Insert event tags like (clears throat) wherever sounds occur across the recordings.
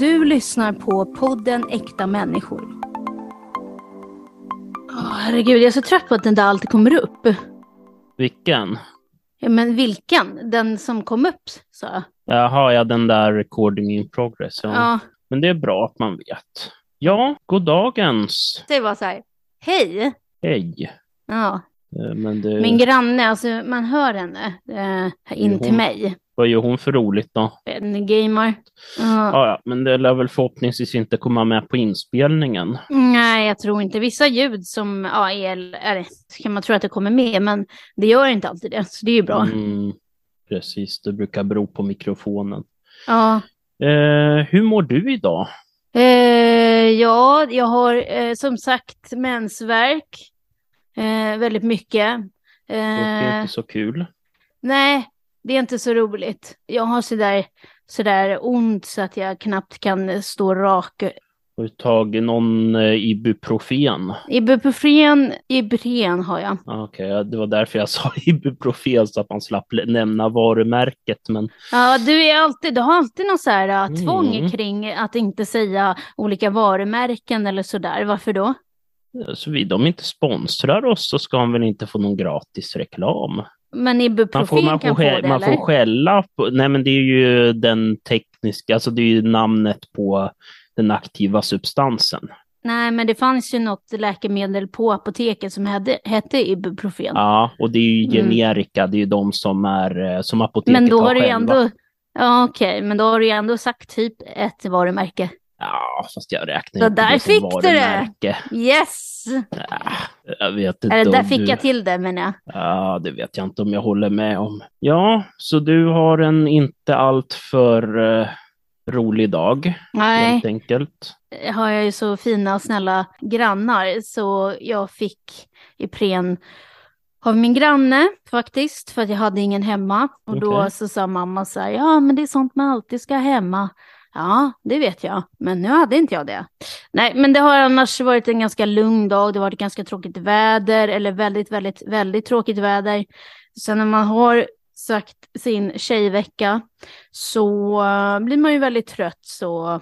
Du lyssnar på podden Äkta människor. Åh, herregud, jag är så trött på att den där alltid kommer upp. Vilken? Ja, men vilken? Den som kom upp, sa jag. Jaha, ja den där recording in progress. Ja. Ja, Men det är bra att man vet. Ja, god dagens. det var så här. Hej! Hej. Ja, Eh, Men det, min granne, alltså man hör henne eh, in till mig. Vad gör hon för roligt då? En gamer. Ja. Ja, ja, men det lär väl förhoppningsvis inte komma med på inspelningen. Nej, jag tror inte. Vissa ljud som ja, är, kan man tro att det kommer med, men det gör inte alltid det. Så det är ju bra. Mm, precis, det brukar bero på mikrofonen. Ja. Eh, hur mår du idag? Eh, ja, jag har eh, som sagt mensvärk. Eh, väldigt mycket. Det är Eh, inte så kul. nej, det är inte så roligt. Jag har sådär, sådär ont så att jag knappt kan stå rak. Har du tagit någon eh, Ibuprofen? Ibuprofen, Ibren har jag. Ah, Okej, ja, det var därför jag (laughs) sa Ibuprofen så att man slapp nämna varumärket. Men Ja, du, är alltid, du har alltid någon så här uh, tvång Mm. kring att inte säga olika varumärken eller sådär. Varför då? såvida de inte sponsrar oss så ska han väl inte få någon gratis reklam. Men Man Ibuprofen får, man, kan får, få skä- det, man eller? får skälla på, nej men det är ju den tekniska, alltså det är ju namnet på den aktiva substansen. Nej, men det fanns ju något läkemedel på apoteket som hade, hette Ibuprofen. Ja, och det är ju Mm. generika, det är ju de som är, eh, som apoteket men då har har själva. ändå, ja okej, men då har du ju ändå sagt typ ett varumärke. Ja, fast jag räknar inte där det som fick du det. Yes! Ja, jag vet inte Eller där fick du... jag till det menar jag. Ja, det vet jag inte om jag håller med om. Ja, så du har en inte alltför uh, rolig dag, Nej, helt enkelt. har jag ju så fina och snälla grannar så jag fick Ipren av min granne faktiskt för att jag hade ingen hemma. Och då Okej. så sa mamma så här, ja men det är sånt man alltid ska ha hemma. Ja, det vet jag, men nu hade inte jag det. Nej, men det har annars varit en ganska lugn dag. Det har varit ganska tråkigt väder, eller väldigt, väldigt, väldigt tråkigt väder. Sen när man har sagt sin tjejvecka så eh, blir man ju väldigt trött. Så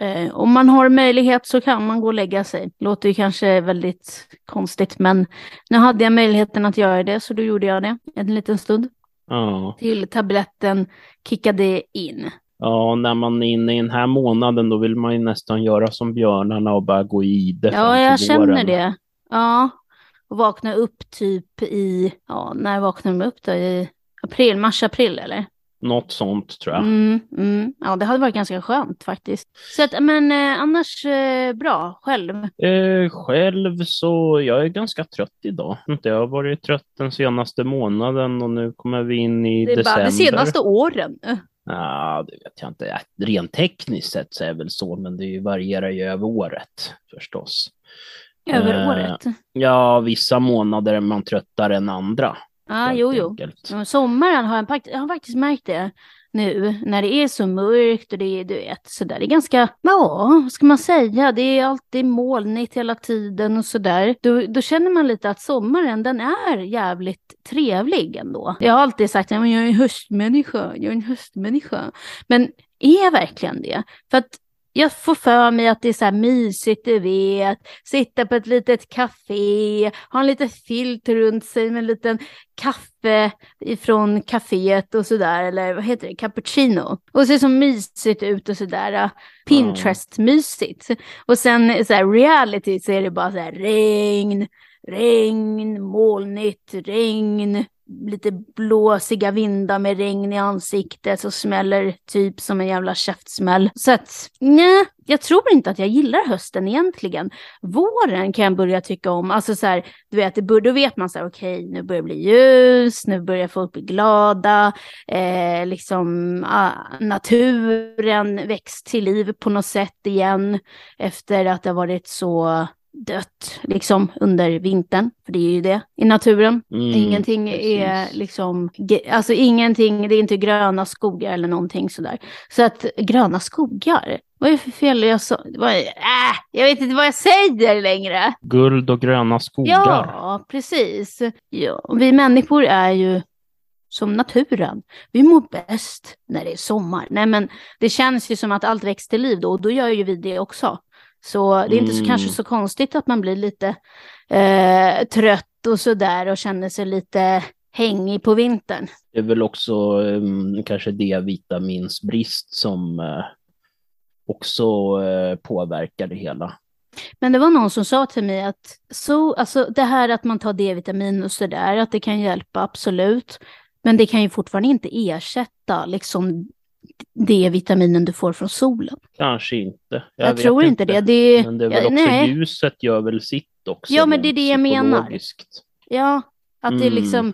eh, om man har möjlighet så kan man gå och lägga sig. Låter ju kanske väldigt konstigt, men nu hade jag möjligheten att göra det, så då gjorde jag det en liten stund. Ja. Till tabletten kickade in. Ja, när man är inne i den här månaden då vill man ju nästan göra som björnarna och bara gå i det Ja, jag känner våren. det. Ja, och vakna upp typ i, ja, när vaknar de upp då? I april, mars, april eller? Något sånt tror jag. Mm, mm. Ja, det hade varit ganska skönt faktiskt. Så att, men eh, annars eh, bra, själv. Eh, själv så jag är ganska trött idag. Jag har varit trött den senaste månaden och nu kommer vi in i Det december. bara de senaste åren. Ja, det vet jag inte. Rent tekniskt sett så är det väl så, men det varierar ju över året förstås. Över Eh, året. Ja, vissa månader är man tröttare än andra. Ja, helt jo, jo. enkelt. Sommaren har jag, jag har faktiskt märkt det nu när det är så mörkt och det är, du vet, så där, Det är ganska, ja, vad ska man säga, det är alltid molnigt hela tiden och sådär. Då, då känner man lite att sommaren, den är jävligt trevlig ändå. Jag har alltid sagt att jag är en höstmänniska, jag är en höstmänniska. Men är jag verkligen det? För att jag får för mig att det är så här mysigt, du vet. Sitta på ett litet café, ha en liten filt runt sig med en liten kaffe ifrån kaféet och sådär, eller vad heter det, cappuccino. Och ser så mysigt ut och sådär, äh, Pinterest-mysigt. Och sen så här reality så är det bara så här regn, regn, molnigt, regn, lite blåsiga vindar med regn i ansiktet så smäller typ som en jävla käftsmäll. Så att, nej, jag tror inte att jag gillar hösten egentligen. Våren kan jag börja tycka om, alltså så här, du vet, det bör, då vet man så här, okej, nu börjar det bli ljus, nu börjar folk bli glada, eh, liksom ah, naturen väcks till liv på något sätt igen efter att det har varit så dött liksom under vintern, för det är ju det i naturen. Mm, ingenting precis. är liksom, alltså ingenting, det är inte gröna skogar eller någonting sådär. Så att gröna skogar, vad är det för fel jag sa? Vad, äh, jag vet inte vad jag säger längre. Guld och gröna skogar. Ja, precis. Ja, vi människor är ju som naturen. Vi mår bäst när det är sommar. Nej, men det känns ju som att allt väcks till liv då och då gör ju vi det också. Så det är inte så, Mm. kanske så konstigt att man blir lite eh, trött och sådär och känner sig lite hängig på vintern. Det är väl också um, kanske D-vitaminsbrist som eh, också eh, påverkar det hela. Men det var någon som sa till mig att så, alltså det här att man tar D-vitamin och sådär, att det kan hjälpa absolut. Men det kan ju fortfarande inte ersätta liksom D-vitaminen du får från solen. Kanske inte. Jag, vet tror inte det. det Men det är väl ja, också nej. ljuset gör väl sitt också. Ja, men det är det jag menar. Ja, att det Mm. liksom,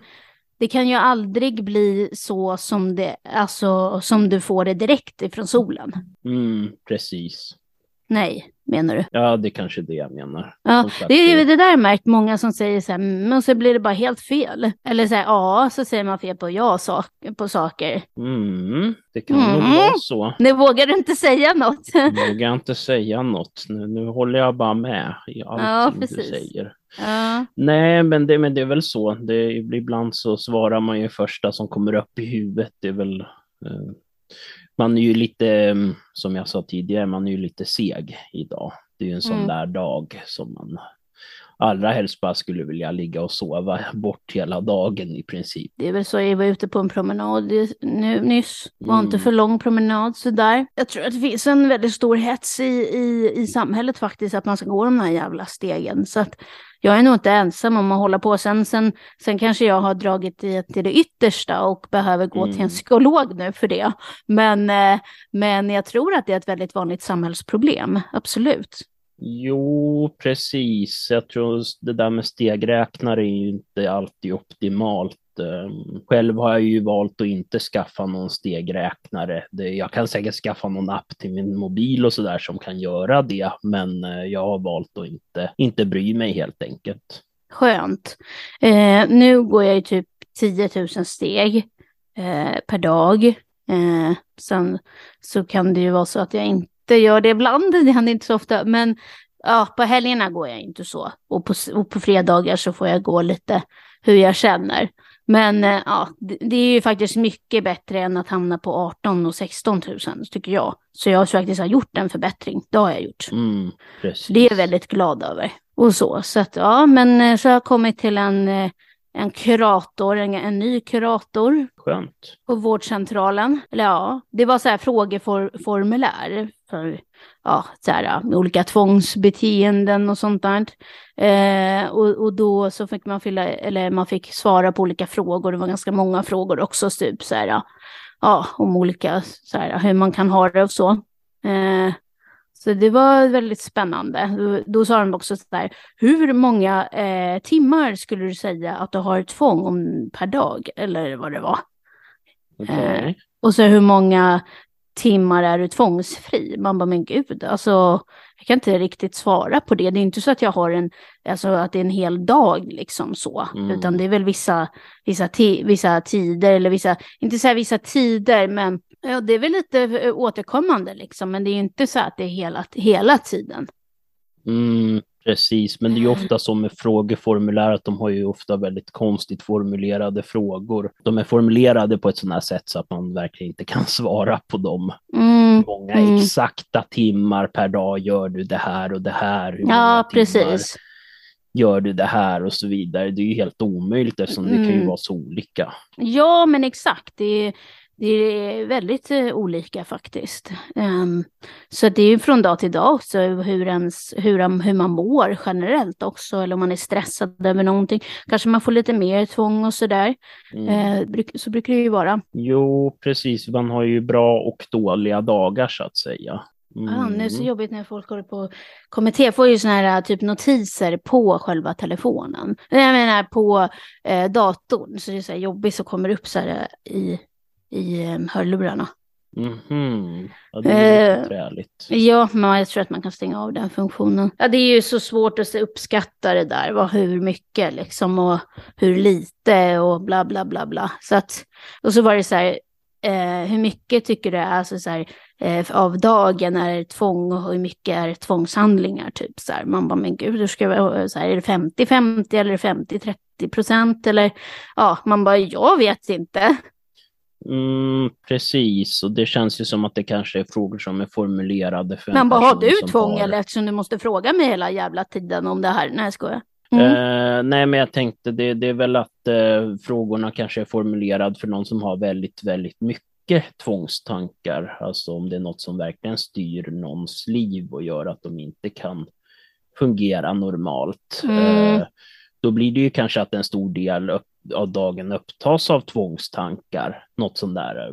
det kan ju aldrig bli så som det, alltså som du får det direkt ifrån solen. Mm, precis. Nej, menar du? Ja, det är kanske det jag menar. Ja, sagt, det är det där märkt många som säger så här, "Mm, men så blir det bara helt fel. Eller så här, ja, så säger man fel på ja sak, på saker. Mm, det kan nog Mm. vara så. Nu vågar du inte säga något. Jag vågar inte säga något. Nu, nu håller jag bara med i allting du precis. säger. Ja, Nej, men det, men det är väl så. Det, ibland så svarar man ju första som kommer upp i huvudet. Det är väl... Eh, man är ju lite, mm, som jag sa tidigare, man är ju lite seg idag. Det är ju en sån Mm. där dag som man allra helst bara skulle vilja ligga och sova bort hela dagen i princip. det är väl så, jag var ute på en promenad nu, nyss. Var Mm. inte för lång promenad sådär. Jag tror att det finns en väldigt stor hets i, i, i samhället faktiskt, att man ska gå de här jävla stegen. Så att jag är nog inte ensam om att hålla på. Sen, sen, sen kanske jag har dragit det till det yttersta och behöver gå till Mm. en psykolog nu för det. Men, eh, men jag tror att det är ett väldigt vanligt samhällsproblem, absolut. Jo, precis. Jag tror det där med stegräknare är ju inte alltid optimalt. Ehm, själv har jag ju valt att inte skaffa någon stegräknare. Jag kan säkert skaffa någon app till min mobil och sådär som kan göra det, men eh, jag har valt att inte, inte bry mig helt enkelt. Skönt. Eh, nu går jag ju typ 10 000 steg eh, per dag. Eh, sen så kan det ju vara så att jag inte gör det ibland, det händer inte så ofta, men ja, på helgerna går jag inte så. Och på, och på fredagar så får jag gå lite hur jag känner. Men eh, ja, det, det är ju faktiskt mycket bättre än att hamna på 18 och 16 000 tycker jag. Så jag har faktiskt har gjort en förbättring, det har jag gjort. Mm, det är jag väldigt glad över. Och så, så att ja, men eh, så har jag kommit till en, eh, en kurator, en, en ny kurator Skönt. på vårdcentralen. Eller ja, det var så här frågeformulär för ja, så här, olika tvångsbeteenden och sånt där. Eh, och, och då så fick man fylla, eller man fick svara på olika frågor. Det var ganska många frågor också, typ så här, ja, om olika, så här, hur man kan ha det och så. Eh, så det var väldigt spännande. Då, sa de också så där, hur många eh, timmar skulle du säga att du har ett tvång om per dag? Eller vad det var. Okej. Och så hur många timmar är du tvångsfri? Man bara, men gud, alltså jag kan inte riktigt svara på det. Det är inte så att jag har en, alltså att det är en hel dag liksom så, Mm. utan det är väl vissa, vissa, vissa tider eller vissa, inte så här vissa tider, men ja, det är väl lite eh, återkommande liksom, men det är ju inte så att det är hela, hela tiden. Mm, precis, men det är ju ofta så med frågeformulär att de har ju ofta väldigt konstigt formulerade frågor. De är formulerade på ett sådant här sätt så att man verkligen inte kan (laughs) svara på dem. Mm, Många Mm. exakta timmar per dag gör du det här och det här. Hur ja, precis. Gör du det här och så vidare. Det är ju helt omöjligt eftersom det kan ju Mm. vara så olika. Ja, men exakt. Det är, det är väldigt eh, olika faktiskt. Ehm, så det är ju från dag till dag också hur, ens, hur, hur man mår generellt också. Eller om man är stressad över någonting. Kanske man får lite mer tvång och sådär. Mm. Eh, så brukar det ju vara. Jo, precis. Man har ju bra och dåliga dagar så att säga. Mm. Ah, nu är det så jobbigt när folk håller på kommentera. Jag får ju såna här typ notiser på själva telefonen. Jag menar på eh, datorn. Så det är så jobbigt så kommer det upp så här i, i eh, hörlurarna. Mhm. Ja, det är Eh, träligt. Ja, men jag tror att man kan stänga av den funktionen. Ja, det är ju så svårt att uppskatta det där, vad, hur mycket liksom och hur lite och bla bla bla bla. Så att, och så var det så här, eh, hur mycket tycker du är alltså, så här, eh, av dagen är tvång och hur mycket är tvångshandlingar? Typ så här. Man bara, men gud, hur ska jag, så här, är det 50-50 eller 50-30 procent? Eller ja, man bara, jag vet inte. Mm, precis, och det känns ju som att det kanske är frågor som är formulerade för Man en bara, har du tvång har... eller eftersom du måste fråga mig hela jävla tiden om det här? Nej, jag. Mm. Eh, nej, men jag tänkte det, det är väl att eh, frågorna kanske är formulerade för någon som har väldigt, väldigt mycket tvångstankar. Alltså om det är något som verkligen styr någons liv och gör att de inte kan fungera normalt. Mm. Eh, då blir det ju kanske att en stor del upp, av dagen upptas av tvångstankar. Något sånt där.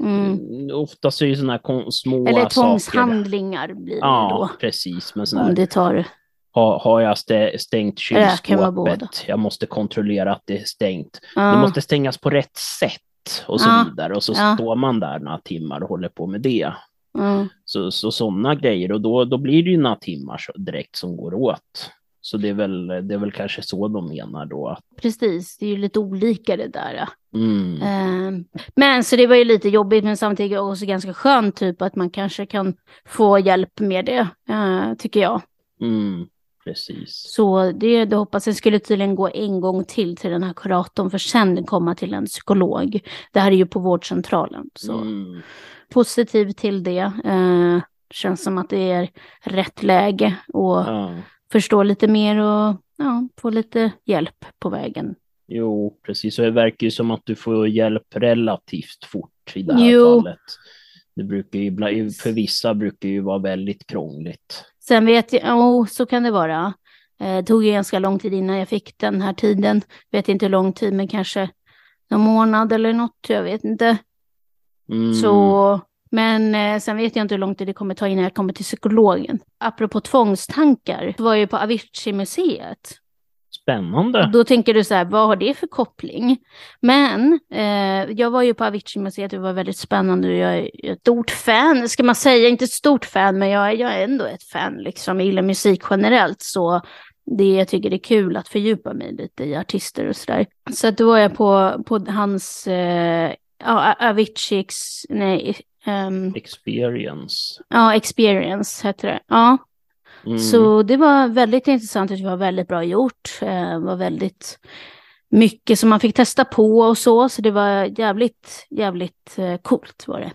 Mm. Oftast är det sådana här små Eller saker. tvångshandlingar blir det Ja, då. precis. Men här Om det tar... har, har jag stä, stängt kylskåpet? Jag måste kontrollera att det är stängt. Ja. Det måste stängas på rätt sätt och så Ja, vidare. Och så ja. står man där några timmar och håller på med det. Mm. Så, så sådana grejer och då, då blir det ju några timmar direkt som går åt. Så det är, väl, det är väl kanske så de menar då. Precis, det är ju lite olika det där. Mm, Ehm, Men så det var ju lite jobbigt men samtidigt också ganska skönt typ att man kanske kan få hjälp med det, eh, tycker jag. mm, precis. Så det, det hoppas jag skulle tydligen gå en gång till till den här kuratorn för sen komma till en psykolog. Det här är ju på vårdcentralen. Så Mm, positiv till det. Eh, känns som att det är rätt läge och ja. Förstå lite mer och ja, få lite hjälp på vägen. Jo, precis. Och det verkar ju som att du får hjälp relativt fort i det här Jo. fallet. Det brukar ju, för vissa brukar ju vara väldigt krångligt. Sen vet jag, oh, så kan det vara. Eh, Det tog ju ganska lång tid innan jag fick den här tiden. Vet inte hur lång tid, men kanske någon månad eller något, jag vet inte. Mm, Så, men eh, sen vet jag inte hur lång tid det kommer ta innan jag kommer till psykologen. Apropå tvångstankar, så var jag ju på Avicii-museet. Spännande. Och då tänker du så här, vad har det för koppling? Men eh, jag var ju på Avicii-museet, det var väldigt spännande och jag är ett stort fan, ska man säga, inte ett stort fan, men jag, jag är ändå ett fan liksom, jag gillar musik generellt, så det jag tycker det är kul att fördjupa mig lite i artister och sådär. Så att då var jag på, på hans, eh, ja, Avicii, ex- nej, ehm, Experience. ja, Experience heter det. Ja, Mm, så det var väldigt intressant, det var väldigt bra gjort. Det var väldigt mycket som man fick testa på och så, så det var jävligt, jävligt eh, coolt var det.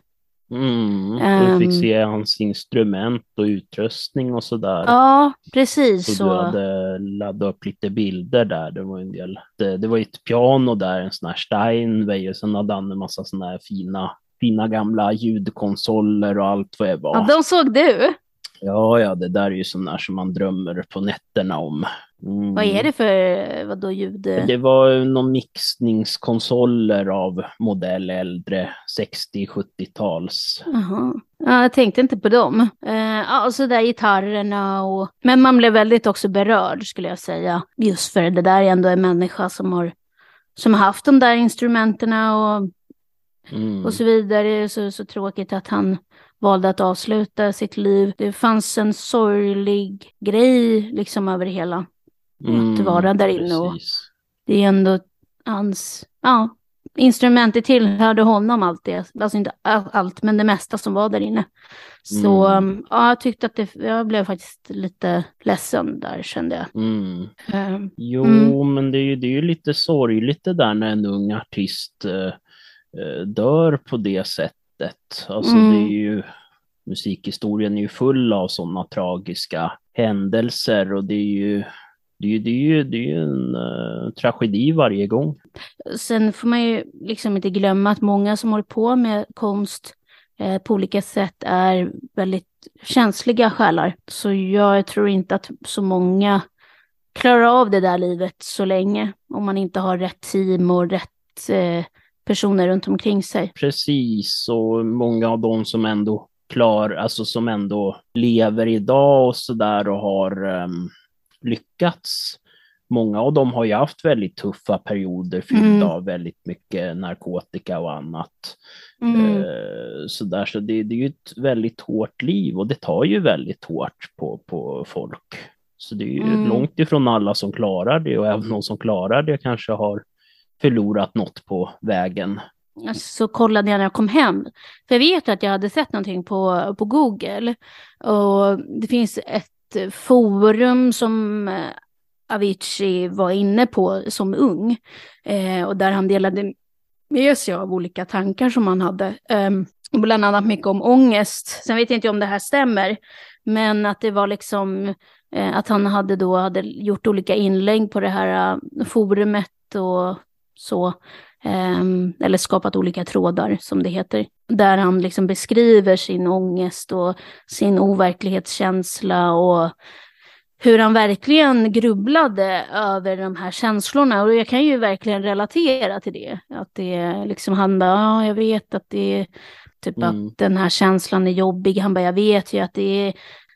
mm, du fick Ehm. se hans instrument och utrustning och sådär. Ja, precis Så så. du hade laddat upp lite bilder där. Det var en del. Det, det var ett piano där, en sån här Steinway och sen hade han en massa såna här fina, fina gamla ljudkonsoler och allt vad det var. Ja, de såg du. Ja, ja, det där är ju där som man drömmer på nätterna om. Mm. Vad är det för, vad då ljud? Det var någon mixningskonsoler av modell äldre 60-70-tals. Jaha. Ja, jag tänkte inte på dem. Eh, ja, och så där gitarrerna och... Men man blev väldigt också berörd skulle jag säga. Just för det där är ändå en människa som har, som har haft de där instrumenterna och Mm. och så vidare. Så, så tråkigt att han valde att avsluta sitt liv. Det fanns en sorglig grej liksom över det hela. att vara där inne och- Mm. Det är ändå hans, ja, instrumentet tillhörde honom allt det. Alltså inte all- allt, men det mesta som var där inne. Så Mm. um, ja, jag tyckte att det, jag blev faktiskt lite ledsen där kände jag. Mm. Eh, Jo, Mm. men det är ju, det är ju lite sorgligt det där när en ung artist eh, dör på det sättet. Alltså Mm. det är ju, musikhistorien är ju full av sådana tragiska händelser och det är ju, det är det är ju, det är ju en eh, tragedi varje gång. Sen får man ju liksom inte glömma att många som håller på med konst eh, på olika sätt är väldigt känsliga själar. Så jag tror inte att så många klarar av det där livet så länge om man inte har rätt team och rätt eh, personer runt omkring sig. Precis, och många av dem som ändå klar, alltså som ändå lever idag och sådär och har ehm, lyckats. Många av dem har ju haft väldigt tuffa perioder fyllda Mm. av väldigt mycket narkotika och annat. Mm. Eh, så där, så det, det är ju ett väldigt hårt liv och det tar ju väldigt hårt på, på folk. Så det är ju Mm. långt ifrån alla som klarar det och även de som klarar det kanske har förlorat något på vägen. så kollade jag när jag kom hem. För jag vet att jag hade sett någonting på, på Google. Och det finns ett forum som eh, Avicii var inne på som ung. Eh, och där han delade med sig av olika tankar som han hade. Eh, bland annat mycket om ångest. Sen vet jag inte om det här stämmer. Men att det var liksom eh, att han hade då hade gjort olika inlägg på det här eh, forumet och så. Um, eller skapat olika trådar som det heter. Där han liksom beskriver sin ångest och sin overklighetskänsla och hur han verkligen grubblade över de här känslorna. Och jag kan ju verkligen relatera till det. Att det liksom, han bara, ja, jag vet att det är typ mm. att den här känslan är jobbig. Han bara, jag vet ju att det är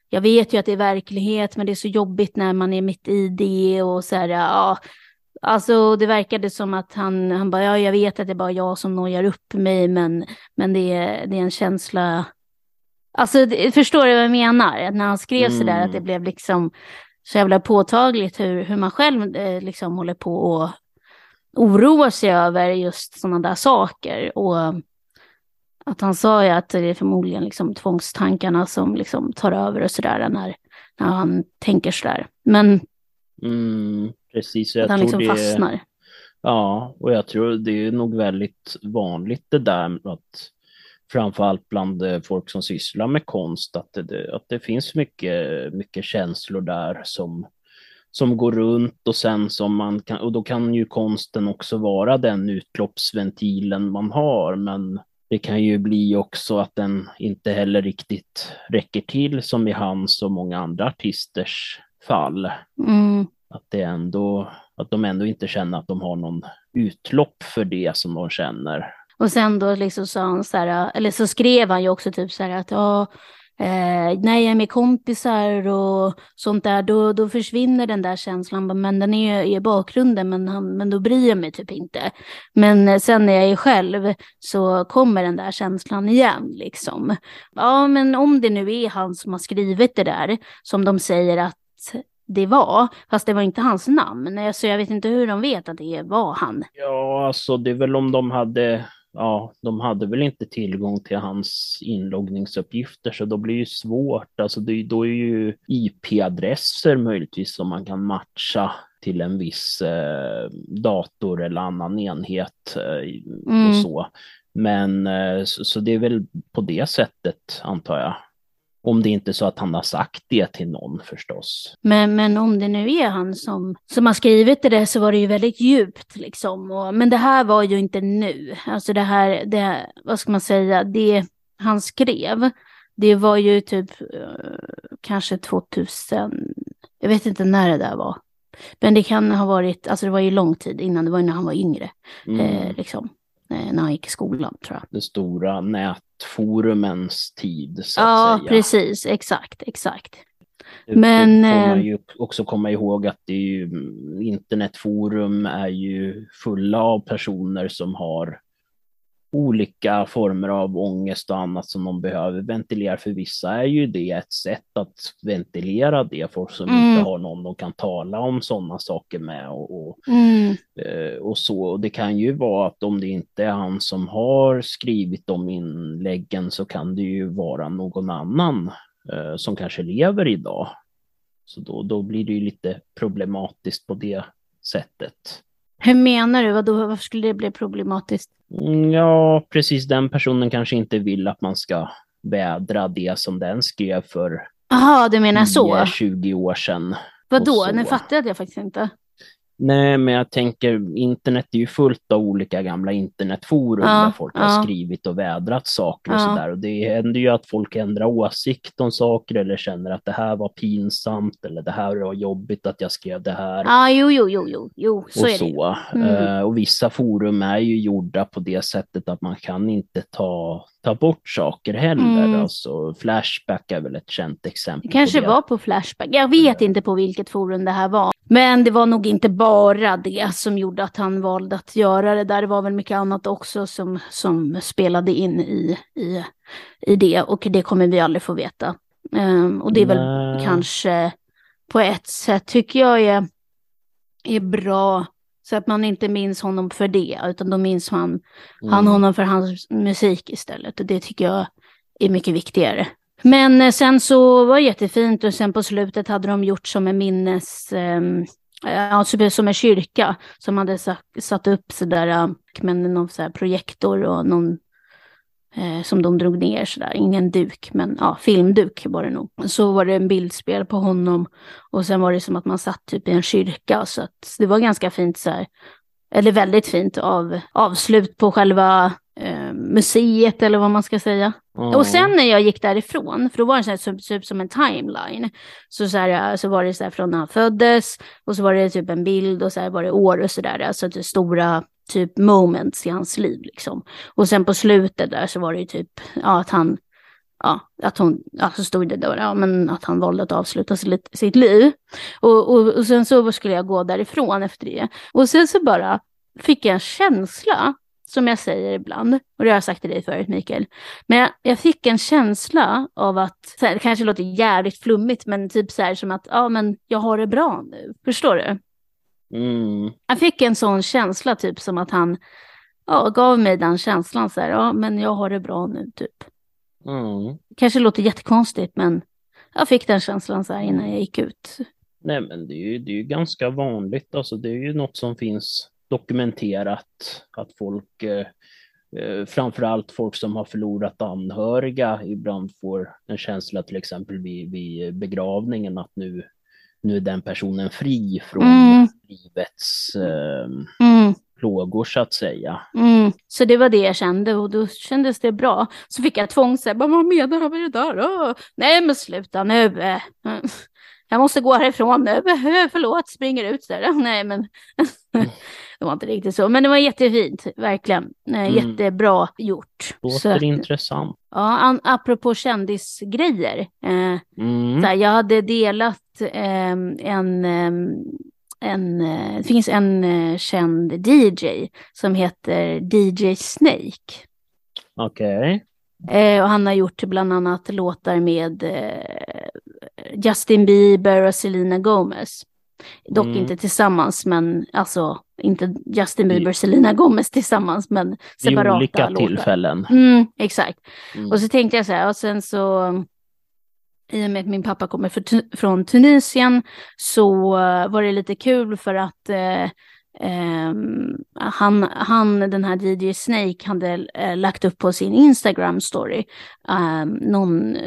jag vet ju att det är verklighet, men det är så jobbigt när man är mitt i det och så här, ja. Alltså det verkade som att han, han bara, ja jag vet att det är bara jag som nojar upp mig, men, men det, är, det är en känsla. Alltså det, förstår du vad jag menar? När han skrev mm. så där att det mm. blev liksom så jävla påtagligt hur, hur man själv eh, liksom håller på och oroar sig över just sådana där saker. Och att han sa ju att det är förmodligen liksom tvångstankarna som liksom tar över och sådär när, när han tänker sådär. Men mm, precis, jag att han liksom det, fastnar. Ja, och jag tror det är nog väldigt vanligt det där att framförallt bland eh, folk som sysslar med konst, att det, att det finns mycket, mycket känslor där som, som går runt och sen som man kan, och då kan ju konsten också vara den utloppsventilen man har, men det kan ju bli också att den inte heller riktigt räcker till som i hans och många andra artisters fall. Mm. Att, det ändå, att de ändå inte känner att de har någon utlopp för det som de känner. Och sen då liksom sa han så här, eller så skrev han ju också typ så här att ja, Eh, när jag är med kompisar och sånt där, då, då försvinner den där känslan. Men den är i bakgrunden, men, han, men då bryr jag mig typ inte. Men eh, sen när jag är själv så kommer den där känslan igen liksom. Ja, men om det nu är han som har skrivit det där, som de säger att det var, fast det var inte hans namn. Så jag vet inte hur de vet att det var han. Ja, alltså det är väl om de hade ja, de hade väl inte tillgång till hans inloggningsuppgifter så då blir det ju svårt. Alltså det, då är ju IP-adresser möjligtvis som man kan matcha till en viss eh, dator eller annan enhet eh, mm. och så. Men eh, så, så, det är väl på det sättet antar jag. Om det inte är så att han har sagt det till någon förstås. Men, men om det nu är han som, som har skrivit det så var det ju väldigt djupt liksom. Och, men det här var ju inte nu. Alltså det här, det, vad ska man säga, det han skrev, det var ju typ uh, kanske 2000, jag vet inte när det där var. Men det kan ha varit, alltså det var ju lång tid innan, det var ju när han var yngre. Mm. Eh, liksom. Eh, när han gick i skolan tror jag. Det stora nätforumens tid så att ja, säga. Precis, exakt, exakt. Men det får man eh, ju också komma ihåg att det är ju, internetforum är ju fulla av personer som har olika former av ångest och annat som de behöver ventilera. För vissa är ju det ett sätt att ventilera det, folk som mm. inte har någon de kan tala om sådana saker med och, och, mm. Eh, och så. Och det kan ju vara att om det inte är han som har skrivit de inläggen så kan det ju vara någon annan eh, som kanske lever idag. Så då, då blir det ju lite problematiskt på det sättet. Hur menar du? Vadå, varför skulle det bli problematiskt? Mm, ja, precis. Den personen kanske inte vill att man ska vädra det som den skrev för Jaha, du menar så? 20 år sedan. Vadå? Nu fattar jag faktiskt inte. Nej, men jag tänker internet är ju fullt av olika gamla internetforum ja, där folk ja. har skrivit och vädrat saker och ja. sådär. Och det händer ju att folk ändrar åsikt om saker eller känner att det här var pinsamt eller det här var jobbigt att jag skrev det här. Ja, jo, jo, jo, jo, jo så och är så. det. Mm. Uh, och vissa forum är ju gjorda på det sättet att man kan inte ta ta bort saker heller. Mm. Alltså, Flashback är väl ett känt exempel. Det kanske det. var på Flashback. Jag vet inte på vilket forum det här var. Men det var nog inte bara det som gjorde att han valde att göra det där. Det var väl mycket annat också som, som spelade in i, i, i det. Och det kommer vi aldrig få veta. Um, och det är väl Nej. kanske på ett sätt tycker jag är, är bra Så att man inte minns honom för det, utan då minns man Mm. han honom för hans musik istället. Och det tycker jag är mycket viktigare. Men eh, sen så var det jättefint och sen på slutet hade de gjort som en minnes... ehm, Eh, alltså, ja, typ som en kyrka som hade satt, upp sådär, eh, men med någon så här projektor och någon eh, som de drog ner sådär, ingen duk, men ja, filmduk var det nog. Så var det en bildspel på honom och sen var det som att man satt typ i en kyrka, så att det var ganska fint så här, eller väldigt fint av, avslut på själva eh, museet eller vad man ska säga. Ja. Och sen när jag gick därifrån, för då var det så här, typ, typ som en timeline, så, så, här, så var det så här från när han föddes och så var det typ en bild och så här var det år och så där, alltså det stora typ moments i hans liv liksom. Och sen på slutet där så var det ju typ, ja att han, ja att hon, ja så stod det då, ja men att han valde att avsluta sitt, sitt liv. Och, och, och sen så skulle jag gå därifrån efter det. Och sen så bara fick jag en känsla, som jag säger ibland, och det har jag sagt till dig förut Mikael, men jag, jag fick en känsla av att, här, det kanske låter jävligt flummigt, men typ så här som att, ja men jag har det bra nu, förstår du? Mm. Jag fick en sån känsla, typ som att han ja, gav mig den känslan, så här, ja men jag har det bra nu, typ. Mm. Kanske låter jättekonstigt, men jag fick den känslan så här innan jag gick ut. Nej, men det är ju, det är ju ganska vanligt. Alltså, det är ju något som finns dokumenterat att folk, eh, eh, framförallt folk som har förlorat anhöriga, ibland får en känsla till exempel vid, vid begravningen att nu, nu är den personen fri från Mm. livets eh, Mm. plågor så att säga. Mm, så det var det jag kände och då kändes det bra. Så fick jag tvång, så här, "Men vad menar han med det där? Åh, nej men sluta nu. (laughs) Jag måste gå härifrån nu. (laughs) Förlåt, springer ut där. (laughs) Nej men det var inte riktigt så. Men det var jättefint, verkligen. Eh, Mm. Jättebra gjort. Så Låter att, intressant. ja, an, apropå kändisgrejer. Eh, Mm. så här, jag hade delat ehm, en, ehm, en, eh, det finns en eh, känd DJ som heter DJ Snake. Okej. Eh, och han har gjort bland annat låtar med eh, Justin Bieber och Selena Gomez. Dock Mm. inte tillsammans, men alltså inte Justin I- Bieber och Selena Gomez tillsammans, men separata olika låtar. tillfällen. Mm, exakt. Mm. Och så tänkte jag så här, och sen så i och med att min pappa kommer för, från Tunisien så eh, var det lite kul för att eh, ehm, han, han, den här DJ Snake, hade eh, lagt upp på sin Instagram-story ehm, någon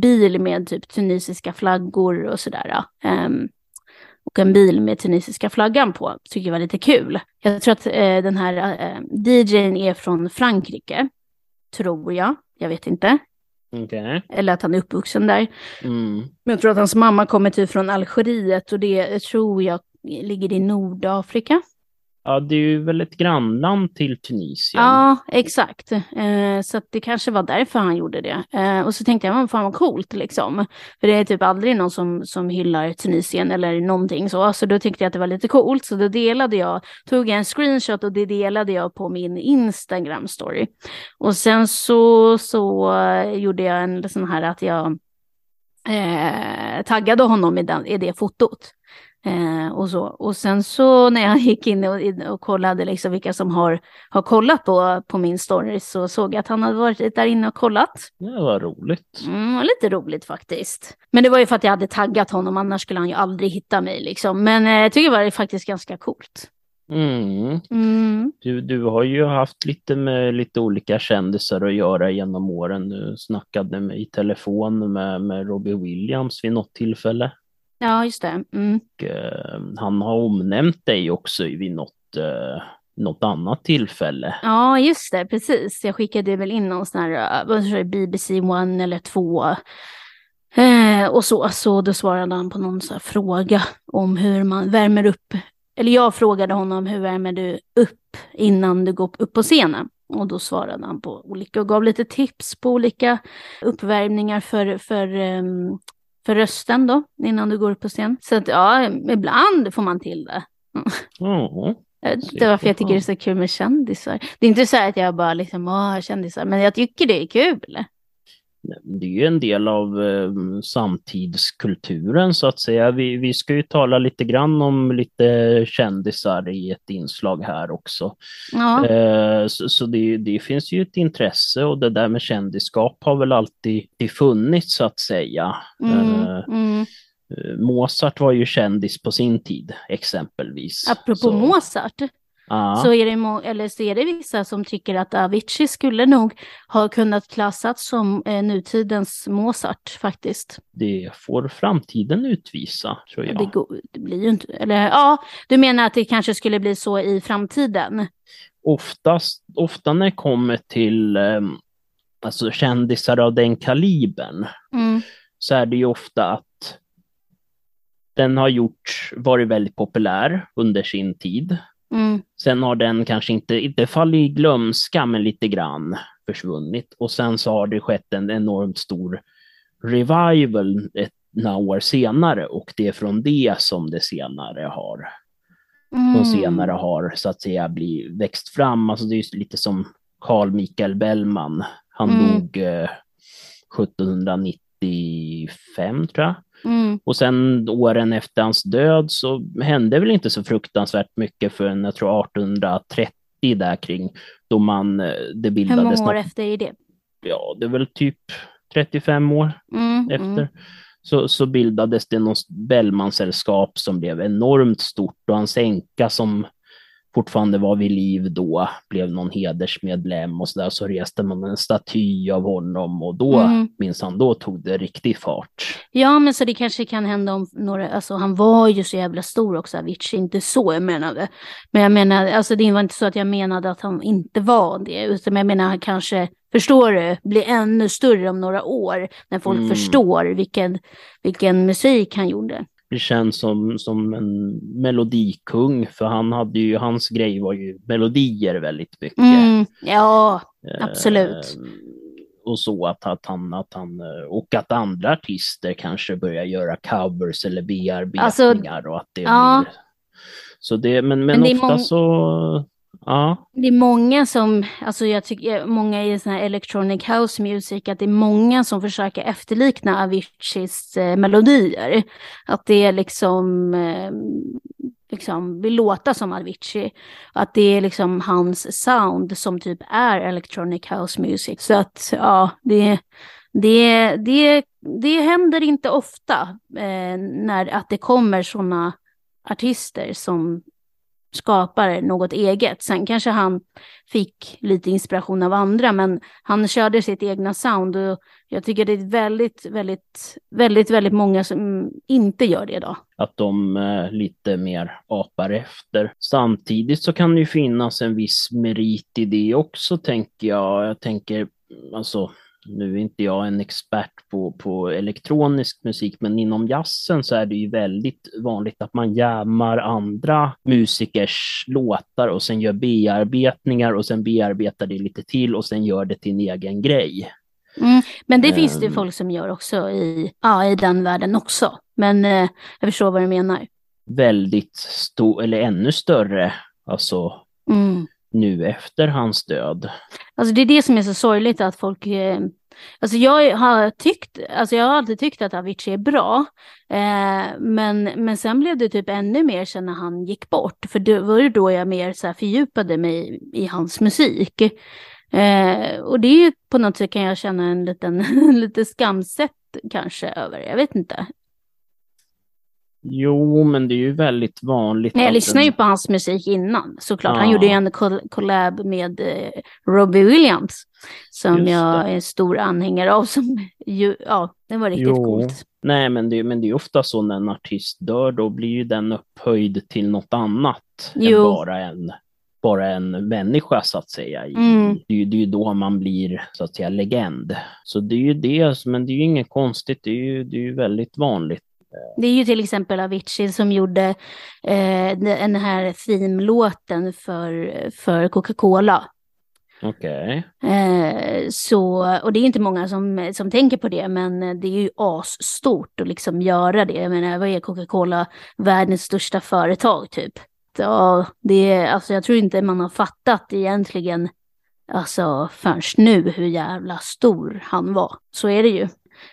bil med typ tunisiska flaggor och sådär. ehm, och en bil med tunisiska flaggan på. Tycker jag var lite kul. Jag tror att eh, den här eh, DJn är från Frankrike. Tror jag. Jag vet inte. Okej. Eller att han är uppvuxen där. Mm. Men jag tror att hans mamma kommer typ från Algeriet och det tror jag ligger i Nordafrika. Ja, det är ju väl ett grannland till Tunisien. Ja, exakt. Eh, så att det kanske var därför han gjorde det. Eh, och så tänkte jag, men fan vad coolt liksom. För det är typ aldrig någon som, som hyllar Tunisien eller någonting så. Så då tyckte jag att det var lite coolt. Så då delade jag, tog jag en screenshot och det delade jag på min Instagram-story. Och sen så, så gjorde jag en sån här att jag eh, taggade honom i, den, i det fotot. Eh, och, så. och sen så när jag (laughs) gick in och, och kollade liksom vilka som har, har kollat på, på min story så såg jag att han hade varit där inne och kollat. Det var roligt. Mm, lite roligt faktiskt. Men det var ju för att jag hade taggat honom, annars skulle han ju aldrig hitta mig liksom. Men eh, jag tycker det var faktiskt ganska coolt. Mm. Mm. Du, du har ju haft lite med lite olika kändisar att göra genom åren. Du snackade med, i telefon med, med Robbie Williams vid något tillfälle. Ja, just det. Mm. Och, eh, han har omnämnt dig också vid något, eh, något annat tillfälle. Ja, just det, precis. Jag skickade väl in någon sån här, eh, BBC One eller två. Eh, och så, så då svarade han på någon sån fråga om hur man värmer upp. Eller jag frågade honom hur värmer du upp innan du går upp på scenen? Och då svarade han på olika och gav lite tips på olika uppvärmningar för, för, ehm, för rösten då, innan du går upp på scen. Så att ja, ibland får man till det. Ja, Jag vet inte varför jag tycker det är så kul med kändisar. Det är inte så att jag bara liksom, åh, kändisar, men jag tycker det är kul. Det är ju en del av eh, samtidskulturen så att säga. Vi, vi ska ju tala lite grann om lite kändisar i ett inslag här också. Ja. Eh, så så det, det finns ju ett intresse och det där med kändisskap har väl alltid funnits så att säga. Mm, Eh, mm. eh, Mozart var ju kändis på sin tid exempelvis. Apropå Så- Mozart, Så är, det eller så är det vissa som tycker att Avicii skulle nog ha kunnat klassas som eh, nutidens Mozart faktiskt. Det får framtiden utvisa, tror jag. Det, det blir ju inte, eller ja, du menar att det kanske skulle bli så i framtiden? Oftast, ofta när det kommer till eh, alltså kändisar av den kalibern Mm, så är det ju ofta att den har gjort, varit väldigt populär under sin tid. Mm, Sen har den kanske inte, inte fallit i glömska, men lite grann försvunnit. Och sen så har det skett en enormt stor revival ett, några år senare och det är från det som det senare har mm. de senare har så att säga bli, växt fram. Alltså det är lite som Carl Michael Bellman. Han Mm. dog eh, 1795 tror jag. Mm, Och sen åren efter hans död så hände väl inte så fruktansvärt mycket förrän jag tror 1830 där kring då man, eh, det hur bildades många år något, efter är det? ja det är väl typ 35 år Mm, efter. mm. Så, så bildades det något Bellmansällskap som blev enormt stort och hans änka som fortfarande var vid liv då blev någon hedersmedlem och så där så reste man en staty av honom och då Mm. minns han då tog det riktig fart. Ja, men så det kanske kan hända om några, alltså han var ju så jävla stor också, Avicii, inte så jag menade. Men jag menar, alltså det var inte så att jag menade att han inte var det, utan jag menar han kanske, förstår du, blir ännu större om några år, när folk Mm. förstår vilken, vilken musik han gjorde. Känns som, som en melodikung för han hade ju, hans grej var ju melodier väldigt mycket. Mm, ja, Eh, absolut. och så att, att, han, att han, eh, och att andra artister kanske börjar göra covers eller bearbetningar och att det ja. blir... Så det, men, men, Men det ofta så, ja, Det är många som, alltså jag tycker, många i sån här electronic house music, att det är många som försöker efterlikna Aviciis eh, melodier. Att det är liksom, eh, liksom vill låta som Avicii. Att det är liksom hans sound som typ är electronic house music. Så att ja, det, det, det, det händer inte ofta eh, när att det kommer sådana artister som skapar något eget. Sen kanske han fick lite inspiration av andra, men han körde sitt egna sound och jag tycker det är väldigt, väldigt, väldigt, väldigt många som inte gör det idag. att de eh, lite mer apar efter. Samtidigt så kan det ju finnas en viss merit i det också, tänker jag. Jag tänker, alltså, nu är inte jag en expert på, på elektronisk musik, men inom jazzen så är det ju väldigt vanligt att man jammar andra musikers låtar och sen gör bearbetningar och sen bearbetar det lite till och sen gör det till en egen grej. Mm. Men det finns det ju Ehm. folk som gör också i, ja, i den världen också. Men eh, jag förstår vad du menar. Väldigt stor, eller ännu större, alltså Mm nu efter hans död. Alltså det är det som är så sorgligt att folk, eh, alltså jag har tyckt, alltså jag har alltid tyckt att Avicii är bra, eh, men, men sen blev det typ ännu mer sen när han gick bort, för det var det då jag mer så här fördjupade mig i hans musik. Eh, och det är ju på något sätt kan jag känna en liten, (laughs) lite skamset kanske över, jag vet inte. Jo, men det är ju väldigt vanligt. Nej, jag lyssnade ju på hans musik innan, såklart. Han Ja. gjorde ju en coll- collab med eh, Robbie Williams, som Just jag det. är stor anhängare av. Som ju, ja, det var riktigt Jo. coolt. Nej, men det, men det är ofta så när en artist dör, då blir ju den upphöjd till något annat än Jo. bara en, bara en människa så att säga. Mm. Det, är ju, det är ju då man blir så att säga legend. Så det är ju det, men det är ju inget konstigt, det är ju, det är ju väldigt vanligt. Det är ju till exempel Avicii som gjorde eh, den här theme-låten för, för Coca-Cola. Okej. Eh, så, och det är inte många som, som tänker på det, men det är ju asstort att liksom göra det. Jag menar, vad är Coca-Cola? Världens största företag typ. Ja, det är, alltså jag tror inte man har fattat egentligen alltså förrän nu hur jävla stor han var. Så är det ju.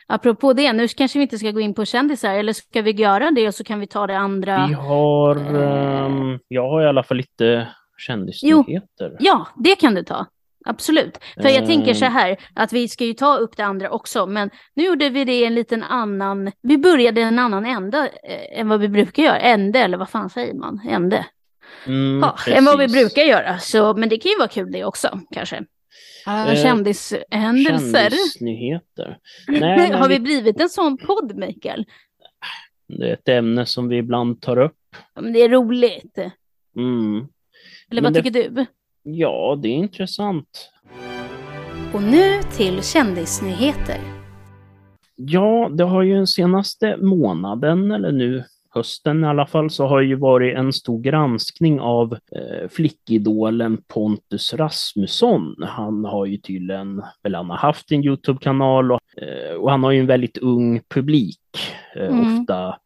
Apropå det, nu kanske vi inte ska gå in på kändisar, eller ska vi göra det och så kan vi ta det andra? Vi har, Eh. ehm, jag har i alla fall lite kändisnyheter. Ja, det kan du ta. Absolut. För jag tänker så Eh. här, att vi ska ju ta upp det andra också, men nu gjorde vi det i en liten annan, vi började en annan ände eh, än vad vi brukar göra. Ände, eller vad fan säger man? Ände. Mm, Ja, än vad vi brukar göra. Så, men det kan ju vara kul det också, kanske. Eh, Kändishändelser. Kändisnyheter. Nej, (laughs) men Har vi vi, blivit en sån podd, Mikael? det är ett ämne som vi ibland tar upp. Men det är roligt. Mm. Eller vad det- tycker du? Ja, det är intressant. Och nu till kändisnyheter. Ja, det har ju den senaste månaden, eller nu hösten i alla fall, så har ju varit en stor granskning av eh, flickidolen Pontus Rasmusson. Han har ju tydligen, eller han har haft en Youtube-kanal och, eh, och han har ju en väldigt ung publik, eh, Mm. ofta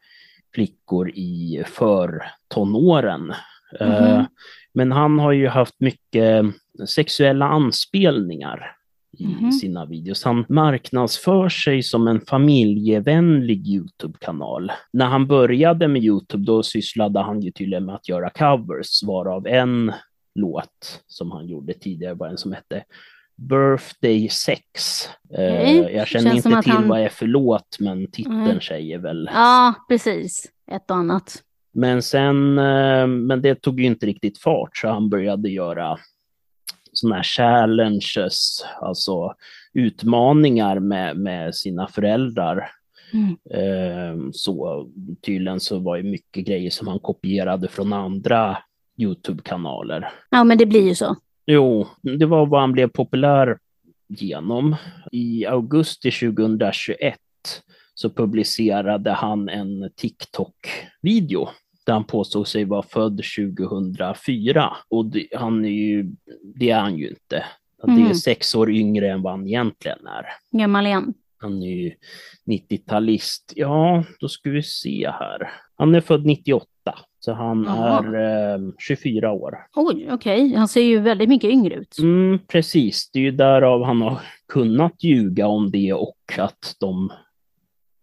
flickor i förtonåren. Mhm. men han har ju haft mycket sexuella anspelningar i Mhm. sina videos. Han marknadsför sig som en familjevänlig Youtube-kanal. När han började med Youtube då sysslade han ju tydligen med att göra covers, varav en låt som han gjorde tidigare var en som hette Birthday Sex. Eh, Okej. jag känner inte till han- vad det är för låt, men titeln Mm. säger väl. Ja, precis. Ett och annat. Men sen, eh, men det tog ju inte riktigt fart så han började göra sådana här challenges, alltså utmaningar med, med sina föräldrar. Mm. Eh, Så tydligen så var det mycket grejer som han kopierade från andra Youtube-kanaler. Ja, men det blir ju så. Jo, det var vad han blev populär genom. I augusti 2021 så publicerade han en TikTok-video där han påstod sig vara född 2004. Och det, han är ju, det är han ju inte. Det är Mhm. sex år yngre än vad han egentligen är. Gammal igen. Han är ju 90-talist. Ja, då ska vi se här. Han är född 98, så han Jaha. är eh, 24 år. Oj, okej. Han ser ju väldigt mycket yngre ut. Mm, precis, det är ju därav han har kunnat ljuga om det och att de,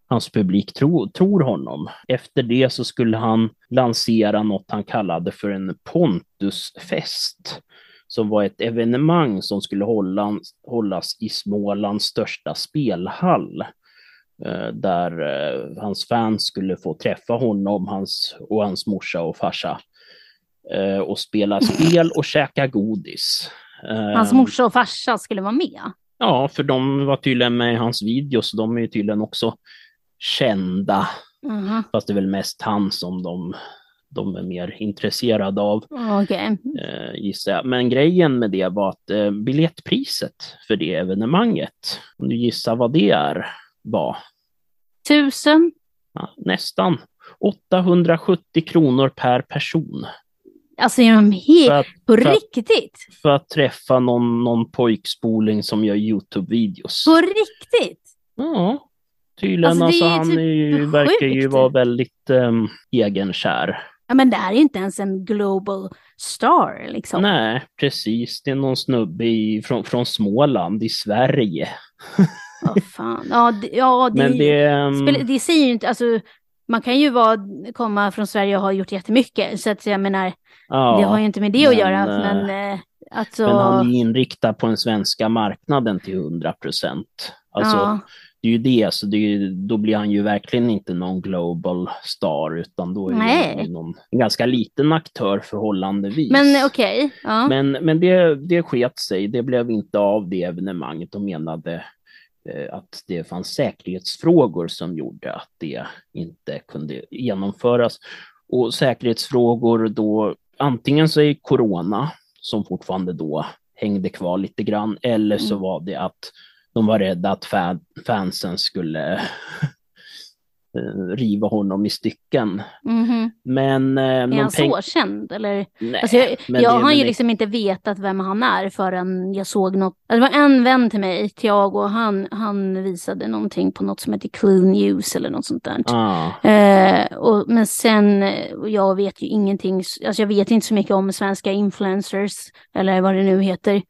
hans publik tro, tror honom. Efter det så skulle han lansera något han kallade för en Pontusfest som var ett evenemang som skulle hålla, hållas i Smålands största spelhall. eh, Där eh, hans fans skulle få träffa honom hans, och hans morsa och farsa eh, och spela (laughs) spel och käka godis. Hans morsa och farsa skulle vara med. Ja, för de var tydligen med i hans videos, så de är tydligen också kända. Mhm. Fast det är väl mest han som de, de är mer intresserade av, Okej. eh, gissar jag. Men grejen med det var att eh, biljettpriset för det evenemanget, om du gissar vad det är, var Tusen. ja, nästan 870 kronor per person. Alltså är de helt att, på för att- riktigt? för att träffa någon, någon pojkspoling som gör Youtube-videos. På riktigt? Ja, tydligen. Alltså, Alltså, han är ju, typ verkar ju vara väldigt um, egenkär. Ja, men det här är inte ens en global star liksom. Nej, precis. Det är någon snubbe i, från, från Småland i Sverige. (laughs) Vad fan. Ja, det, ja, det, Men det... spelar- det säger ju inte, alltså man kan ju vara, komma från Sverige och ha gjort jättemycket. Så att jag menar, ja, det har ju inte med det att men, göra. eh, Men eh, alltså, men han är inriktad på den svenska marknaden till 100 procent. Alltså, ja. Det är ju det, så det ju, då blir han ju verkligen inte någon global star, utan då är Nej. han någon, en ganska liten aktör förhållandevis. Men okej, ja. Men, men det, det sket sig, det blev inte av det evenemanget. De menade eh, att det fanns säkerhetsfrågor som gjorde att det inte kunde genomföras. Och säkerhetsfrågor då, antingen så är corona, som fortfarande då hängde kvar lite grann, eller så Mm. var det att de var rädda att fan, fansen skulle (laughs) eh, riva honom i stycken. Mhm. Men... eh, Är han så känd eller? Nej, Alltså jag jag har ju liksom inte vetat vem han är förrän jag såg något. Det var en vän till mig, Thiago, han, han visade någonting på något som heter Clue News eller något sånt där. Ah. Eh, och, men sen, eh, jag vet ju ingenting, alltså jag vet inte så mycket om svenska influencers eller vad det nu heter.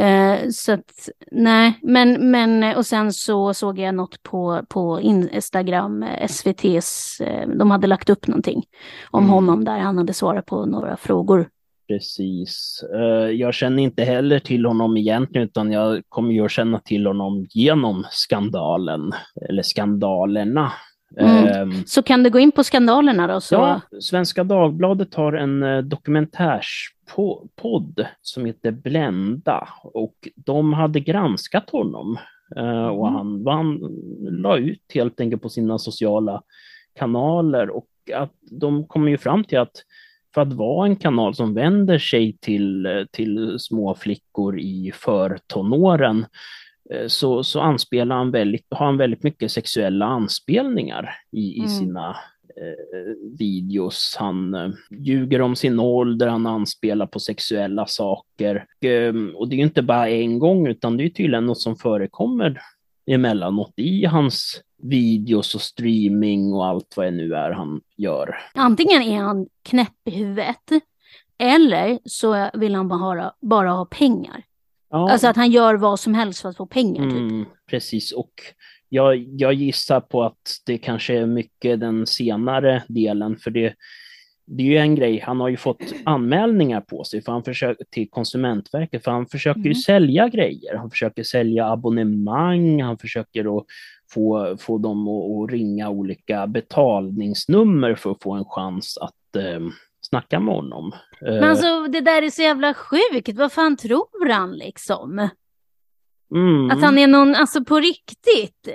Eh, så att, nej, men, men och sen så såg jag något på, på Instagram, eh, SVTs, eh, de hade lagt upp någonting om Mm. honom där han hade svarat på några frågor. Precis. Eh, Jag känner inte heller till honom egentligen, utan jag kommer ju att känna till honom genom skandalen, eller skandalerna. Mm. Ehm, Så kan du gå in på skandalerna då? Så... Ja, Svenska Dagbladet har en eh, dokumentärspodd som heter Blända och de hade granskat honom eh, och Mm. han, han la ut helt enkelt på sina sociala kanaler och att de kommer ju fram till att för att vara en kanal som vänder sig till, eh, till små flickor i förtonåren eh, så, så anspelar han väldigt, har han väldigt mycket sexuella anspelningar i, i Mm. sina eh, videos. Han eh, ljuger om sin ålder, han anspelar på sexuella saker. Eh, och det är ju inte bara en gång, utan det är tydligen något som förekommer emellanåt i hans videos och streaming och allt vad det nu är han gör. Antingen är han knäpp i huvudet eller så vill han bara ha, bara ha pengar. Ja. Alltså att han gör vad som helst för att få pengar typ. Mm, precis, och jag, jag gissar på att det kanske är mycket den senare delen, för det, det är ju en grej, han har ju fått anmälningar på sig för han försöker, till Konsumentverket, för han försöker ju Mm. sälja grejer. Han försöker sälja abonnemang, han försöker att få, få dem att, att ringa olika betalningsnummer för att få en chans att eh, snacka med honom. Eh, Men alltså det där är så jävla sjukt. Vad fan tror han liksom? mm. Att han är någon, alltså på riktigt.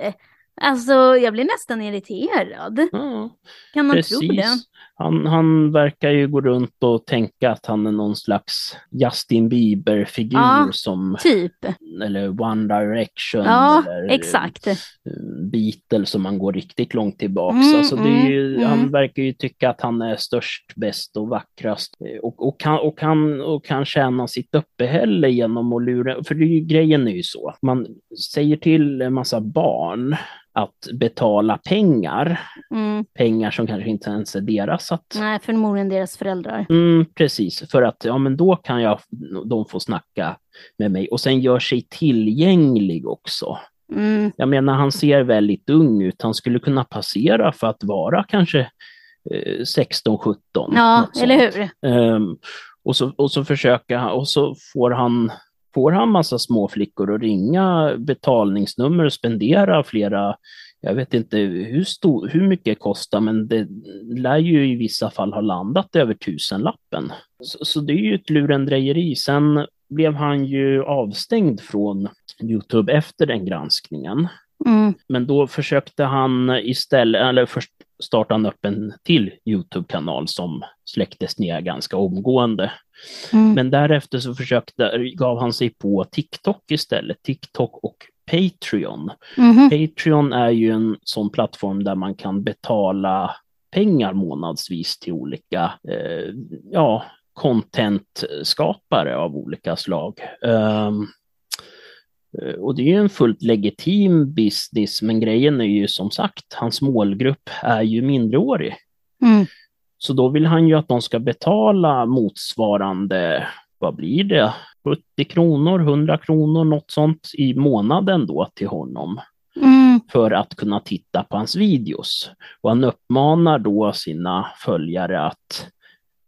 Alltså jag blir nästan irriterad. Ja. Kan man tro det? Han, han verkar ju gå runt och tänka att han är någon slags Justin Bieber-figur Ja. som, Typ. eller One Direction Ja, eller exakt. eh, Beatles som man går riktigt långt tillbaks. Mm, alltså ju, mm, Han mm. verkar ju tycka att han är störst, bäst och vackrast eh, och, och, kan, och, kan, och kan tjäna sitt uppehälle genom att lura, för det är ju, grejen är ju så, man säger till en massa barn att betala pengar, Mm. pengar som kanske inte ens är deras. Att, Nej, förmodligen deras föräldrar. mm, precis, för att ja, men då kan jag, de få snacka med mig och sen gör sig tillgänglig också. Mm. Jag menar, han ser väldigt ung ut. Han skulle kunna passera för att vara kanske eh, 16-17. Ja, eller hur? Ehm, och, så, och så försöker han, och så får han, får han massa små flickor att ringa betalningsnummer och spendera flera, jag vet inte hur, stor, hur mycket det kostar, men det lär ju i vissa fall ha landat över tusenlappen. Så, så det är ju ett lurendrejeri. Sen blev han ju avstängd från Youtube efter den granskningen. Mm. Men då försökte han istället, eller först startade han upp en till Youtube-kanal som släcktes ner ganska omgående. Mm. Men därefter så försökte, gav han sig på TikTok istället, TikTok och Patreon. Mhm. Patreon är ju en sån plattform där man kan betala pengar månadsvis till olika, eh, ja, contentskapare av olika slag. Eh, och det är ju en fullt legitim business, men grejen är ju som sagt, hans målgrupp är ju mindreårig. Mm. Så då vill han ju att de ska betala motsvarande, vad blir det, 70 kronor, 100 kronor, något sånt i månaden då till honom Mm. för att kunna titta på hans videos. Och han uppmanar då sina följare att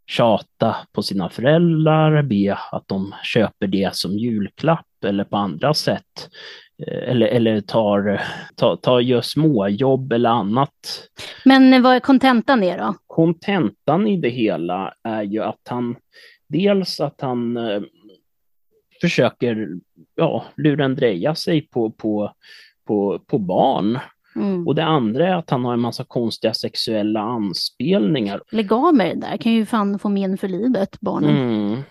tjata på sina föräldrar, be att de köper det som julklapp eller på andra sätt. Eh, Eller, eller tar, tar, tar, gör småjobb eller annat. Men vad är kontentan det då? Kontentan i det hela är ju att han dels att han eh, försöker ja, lurendreja sig på, på, på, på barn. Mm. Och det andra är att han har en massa konstiga sexuella anspelningar. Lägg av med det där, kan ju fan få men för livet, barnen. Mm,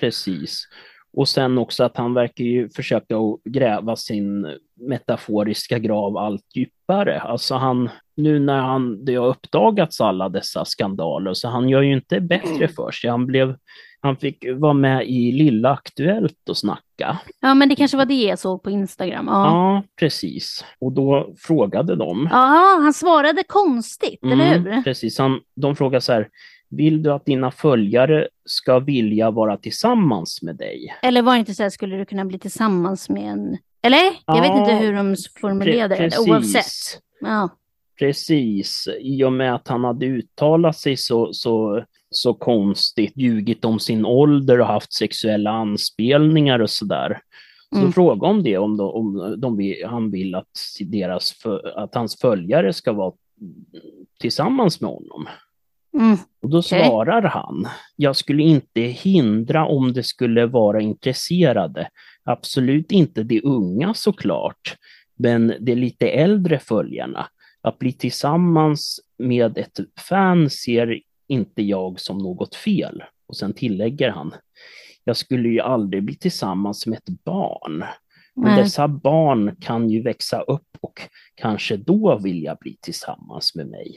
precis. Och sen också att han verkar ju försöka gräva sin metaforiska grav allt djupare. Alltså han, nu när han, det har uppdagats alla dessa skandaler, så han gör ju inte bättre för sig. Han blev, han fick vara med i Lilla Aktuellt och snacka. Ja, men det kanske var det jag såg på Instagram. Ja, Ja, precis. Och då frågade de, ja han svarade konstigt, eller Mm, hur? Precis, han, de frågar så här, vill du att dina följare ska vilja vara tillsammans med dig? Eller var det inte så här, skulle du kunna bli tillsammans med en... Eller? Jag Ja, vet inte hur de formulerade det, Precis. oavsett. Ja. Precis, i och med att han hade uttalat sig så, så, så konstigt, ljugit om sin ålder och haft sexuella anspelningar och sådär. Så Mm. fråga om det, om, de, om de, vill- han vill att, deras, att hans följare ska vara tillsammans med honom. Mm. Och då Okej. svarar han, jag skulle inte hindra om det skulle vara intresserade. Absolut inte de unga såklart, men de lite äldre följarna. Att bli tillsammans med ett fan ser inte jag som något fel. Och sen tillägger han, jag skulle ju aldrig bli tillsammans med ett barn. Men Nej. dessa barn kan ju växa upp och kanske då vilja bli tillsammans med mig.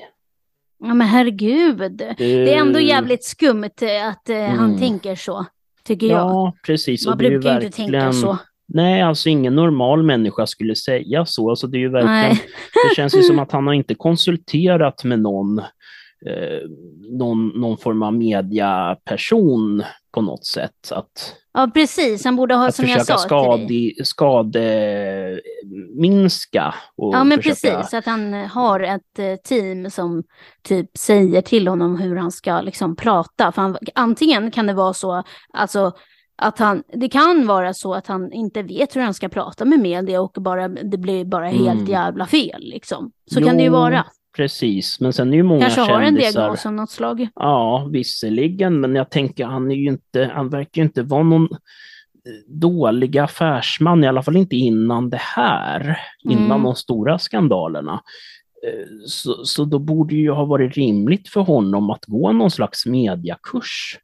Ja, men herregud. Det är ändå Eh, jävligt skumt eh, att han Mm. tänker så, tycker jag. Ja, precis. Man och ju brukar ju inte tänka verkligen- så. Nej, alltså ingen normal människa skulle säga så. Alltså, det, är ju verkligen, Nej. det känns ju som (laughs) att han har inte konsulterat med någon, eh, någon, någon form av mediaperson på något sätt. Att, Ja, precis. Han borde ha, att som jag försöka sa dig. skade, skademinska. Och Ja, men försöka, precis. Att han eh, har ett eh, team som typ säger till honom hur han ska liksom prata. För han, antingen kan det vara så, alltså att han, det kan vara så att han inte vet hur han ska prata med media och bara, det blir bara helt Mm. jävla fel liksom. Så kan det ju Jo, vara. Precis, men sen är ju många Kanske har en kändisar... diagnos av något slag. Ja, visserligen, men jag tänker han är ju inte, han verkar ju inte vara någon eh, dålig affärsman, i alla fall inte innan det här, innan Mm. de stora skandalerna. Eh, Så, så då borde ju ha varit rimligt för honom att gå någon slags mediakurs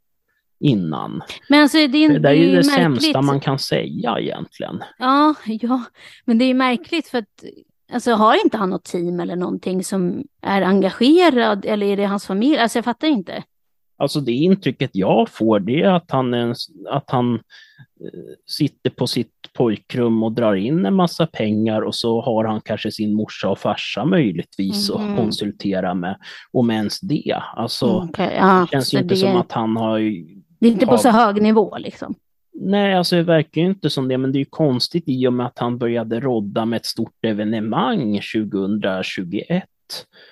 innan. Men alltså det är, Det där är ju det märkligt. sämsta man kan säga egentligen. Ja, ja, men det är märkligt för att alltså har inte han något team eller någonting som är engagerad eller är det hans familj? Alltså jag fattar inte. Alltså det intrycket jag får det är att han, är att han eh, sitter på sitt pojkrum och drar in en massa pengar och så har han kanske sin morsa och farsa möjligtvis Mhm. att konsultera med, om ens det. Alltså Mm, okej, ja, det känns inte det, som att han har det är inte på har- så hög nivå liksom. Nej, alltså det verkar ju inte som det, men det är ju konstigt i och med att han började rodda med ett stort evenemang 2021.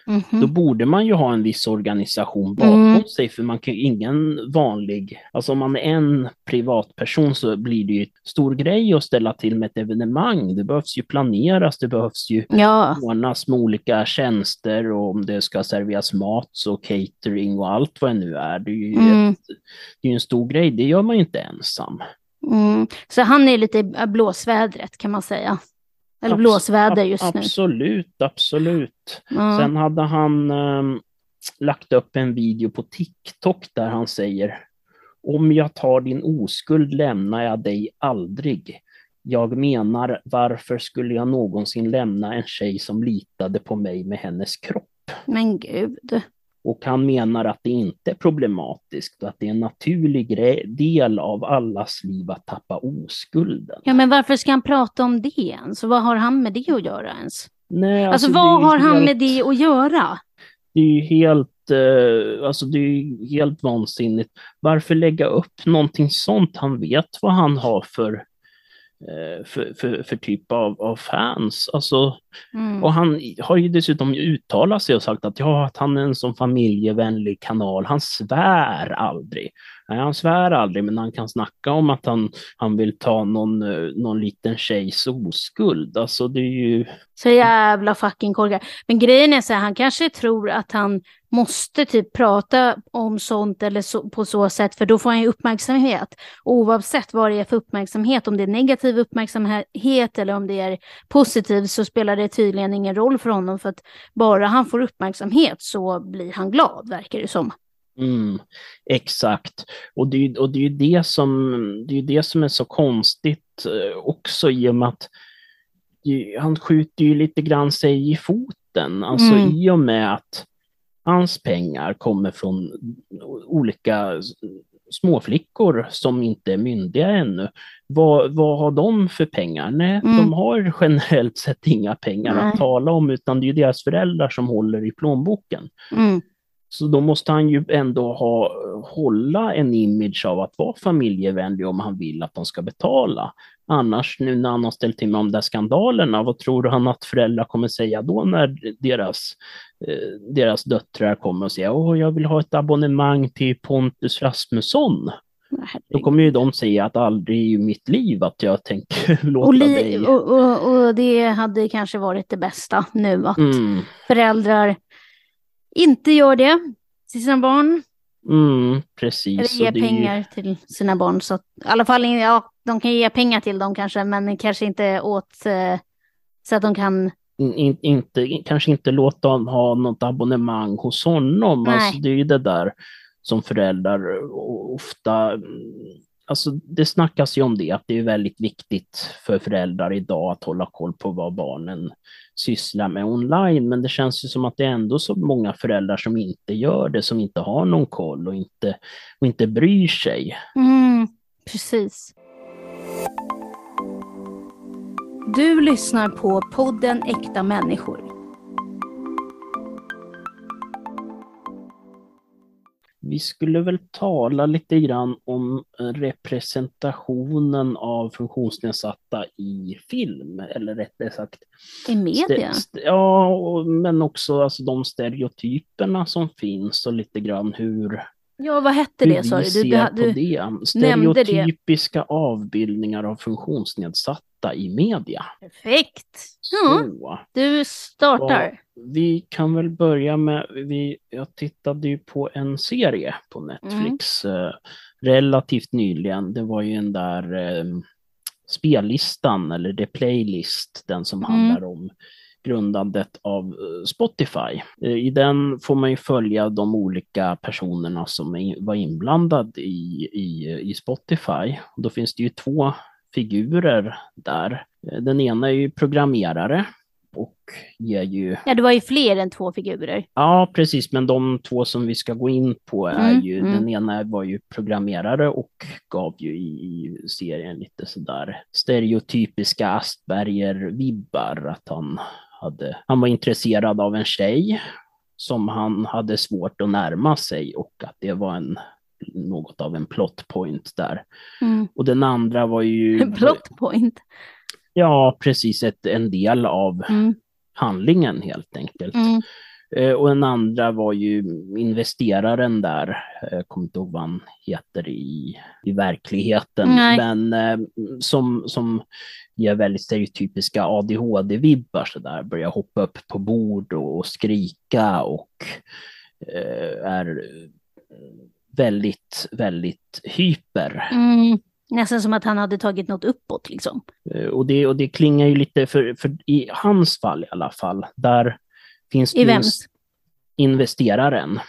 Mhm. Då borde man ju ha en viss organisation bakom Mm. sig, för man kan ju ingen vanlig, alltså om man är en privatperson så blir det ju en stor grej att ställa till med ett evenemang. Det behövs ju planeras, det behövs ju Ja, ordnas med olika tjänster och om det ska serveras mat så catering och allt vad det nu är. Det är ju, mm, ett, det är en stor grej, det gör man ju inte ensam. mm. Så han är lite i blåsvädret kan man säga. Eller blåsväder just nu. Absolut, absolut. Ja. Sen hade han ehm, lagt upp en video på TikTok där han säger Om jag tar din oskuld lämnar jag dig aldrig. Jag menar, varför skulle jag någonsin lämna en tjej som litade på mig med hennes kropp? Men gud. Och han menar att det inte är problematiskt och att det är en naturlig del av allas liv att tappa oskulden. Ja, men varför ska han prata om det ens? Och vad har han med det att göra ens? Nej, Alltså, är vad har han helt- med det att göra? Det är ju helt, eh, alltså det är helt vansinnigt. Varför lägga upp någonting sånt? Han vet vad han har för, för, för, för typ av, av fans. Alltså, Mm. och han har ju dessutom uttalat sig och sagt att, ja, att han är en sån familjevänlig kanal. Han svär aldrig. Nej, han svär aldrig, men han kan snacka om att han, han vill ta någon, eh, någon liten tjejs oskuld. Alltså det är ju... Så jävla fucking korkad. Men grejen är så här, han kanske tror att han måste typ prata om sånt eller så, på så sätt, för då får han ju uppmärksamhet. Oavsett vad det är för uppmärksamhet, om det är negativ uppmärksamhet eller om det är positiv, så spelar det tydligen ingen roll för honom, för att bara han får uppmärksamhet så blir han glad, verkar det som. Mm, exakt. Och det, är ju- och det är det som, det är det som är så konstigt eh, också i och med att han skjuter ju lite grann sig i foten. Alltså Mm. i och med att hans pengar kommer från olika småflickor som inte är myndiga ännu. Vad, vad har de för pengar? Nej, Mm. de har generellt sett inga pengar Nej. att tala om, utan det är deras föräldrar som håller i plånboken. Mm. Så då måste han ju ändå ha, hålla en image av att vara familjevänlig om han vill att de ska betala. Annars, nu när han har ställt till med de där skandalerna, vad tror han att föräldrar kommer säga då när deras, eh, deras döttrar kommer och säger åh, jag vill ha ett abonnemang till Pontus Rasmusson? Då kommer ju de säga att aldrig i mitt liv att jag tänker (laughs) låta och dig... Och, och, och, det hade kanske varit det bästa nu, att mm. föräldrar inte gör det till sina barn. Mm, precis. Eller ger pengar ju... till sina barn. Så att, I alla fall, ja, de kan ge pengar till dem kanske, men kanske inte åt eh, så att de kan in, inte, kanske inte låta dem ha något abonnemang hos honom. Alltså, det är ju det där som föräldrar ofta Alltså det snackas ju om det, att det är väldigt viktigt för föräldrar idag att hålla koll på vad barnen sysslar med online, men det känns ju som att det är ändå så många föräldrar som inte gör det, som inte har någon koll och inte, och inte bryr sig. Mm, precis. Du lyssnar på podden Äkta människor. Vi skulle väl tala lite grann om representationen av funktionsnedsatta i film, eller rättare sagt... I media? ja, men också alltså, de stereotyperna som finns och lite grann hur Ja, vad hette det sa du? Du, du, det. Stereotypiska det. avbildningar av funktionsnedsatta i media. Perfekt! Ja, du startar. Vi kan väl börja med, vi, jag tittade ju på en serie på Netflix mm. eh, relativt nyligen. Det var ju den där eh, spellistan, eller The Playlist, den som mm. handlar om grundandet av eh, Spotify. Eh, I den får man ju följa de olika personerna som var inblandade i, i, i Spotify. Då finns det ju två figurer där. Den ena är ju programmerare och ger ju... Ja, det var ju fler än två figurer. Ja, precis, men de två som vi ska gå in på är mm, ju, mm. den ena var ju programmerare och gav ju i, i serien lite sådär stereotypiska Asperger-vibbar, att han hade, han var intresserad av en tjej som han hade svårt att närma sig och att det var en något av en plot point där. Mm. Och den andra var ju... (laughs) En plot point? Ja, precis, ett, en del av mm. handlingen helt enkelt. Mm. Eh, och den andra var ju investeraren där, jag eh, kommer inte ihåg vad han heter i, i verkligheten, Nej. men eh, som, som ger väldigt stereotypiska ADHD-vibbar sådär, börjar hoppa upp på bord och, och skrika och eh, är väldigt, väldigt hyper. Mm. Nästan som att han hade tagit något uppåt liksom. Och det, och det klingar ju lite, för, för i hans fall i alla fall, där finns I vems? investeraren.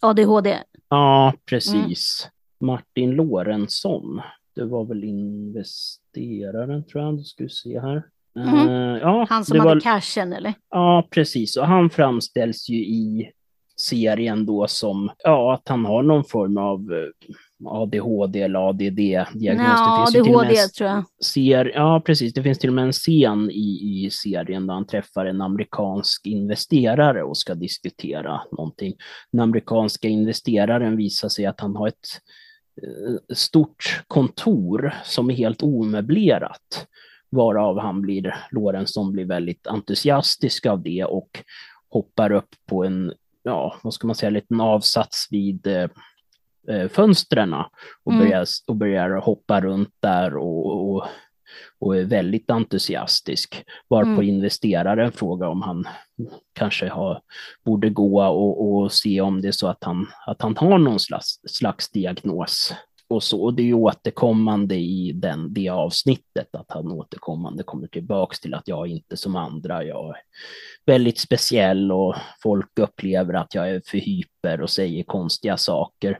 ADHD? Ja, precis. Mm. Martin Lorentzon. Det var väl investeraren tror jag, du skulle se här. Mm. Uh, ja, han som hade var... cashen eller? Ja, precis. Och han framställs ju i serien då som ja, att han har någon form av eh, ADHD eller ADD-diagnos. Ja, ADHD tror jag. Ser, ja, precis. Det finns till och med en scen i, i serien där han träffar en amerikansk investerare och ska diskutera någonting. Den amerikanska investeraren visar sig att han har ett eh, stort kontor som är helt omöblerat varav han blir, Lorentzon blir väldigt entusiastisk av det och hoppar upp på en, ja, vad ska man säga, liten avsats vid eh, eh, fönstren och, mm. börjar, och börjar hoppa runt där och, och, och är väldigt entusiastisk. Varpå mm. investeraren frågar om han kanske har, borde gå och, och se om det är så att han, att han har någon slags, slags diagnos och så. Och det är ju återkommande i den, det avsnittet, att han återkommande kommer tillbaks till att jag är inte som andra, jag är väldigt speciell och folk upplever att jag är för hyper och säger konstiga saker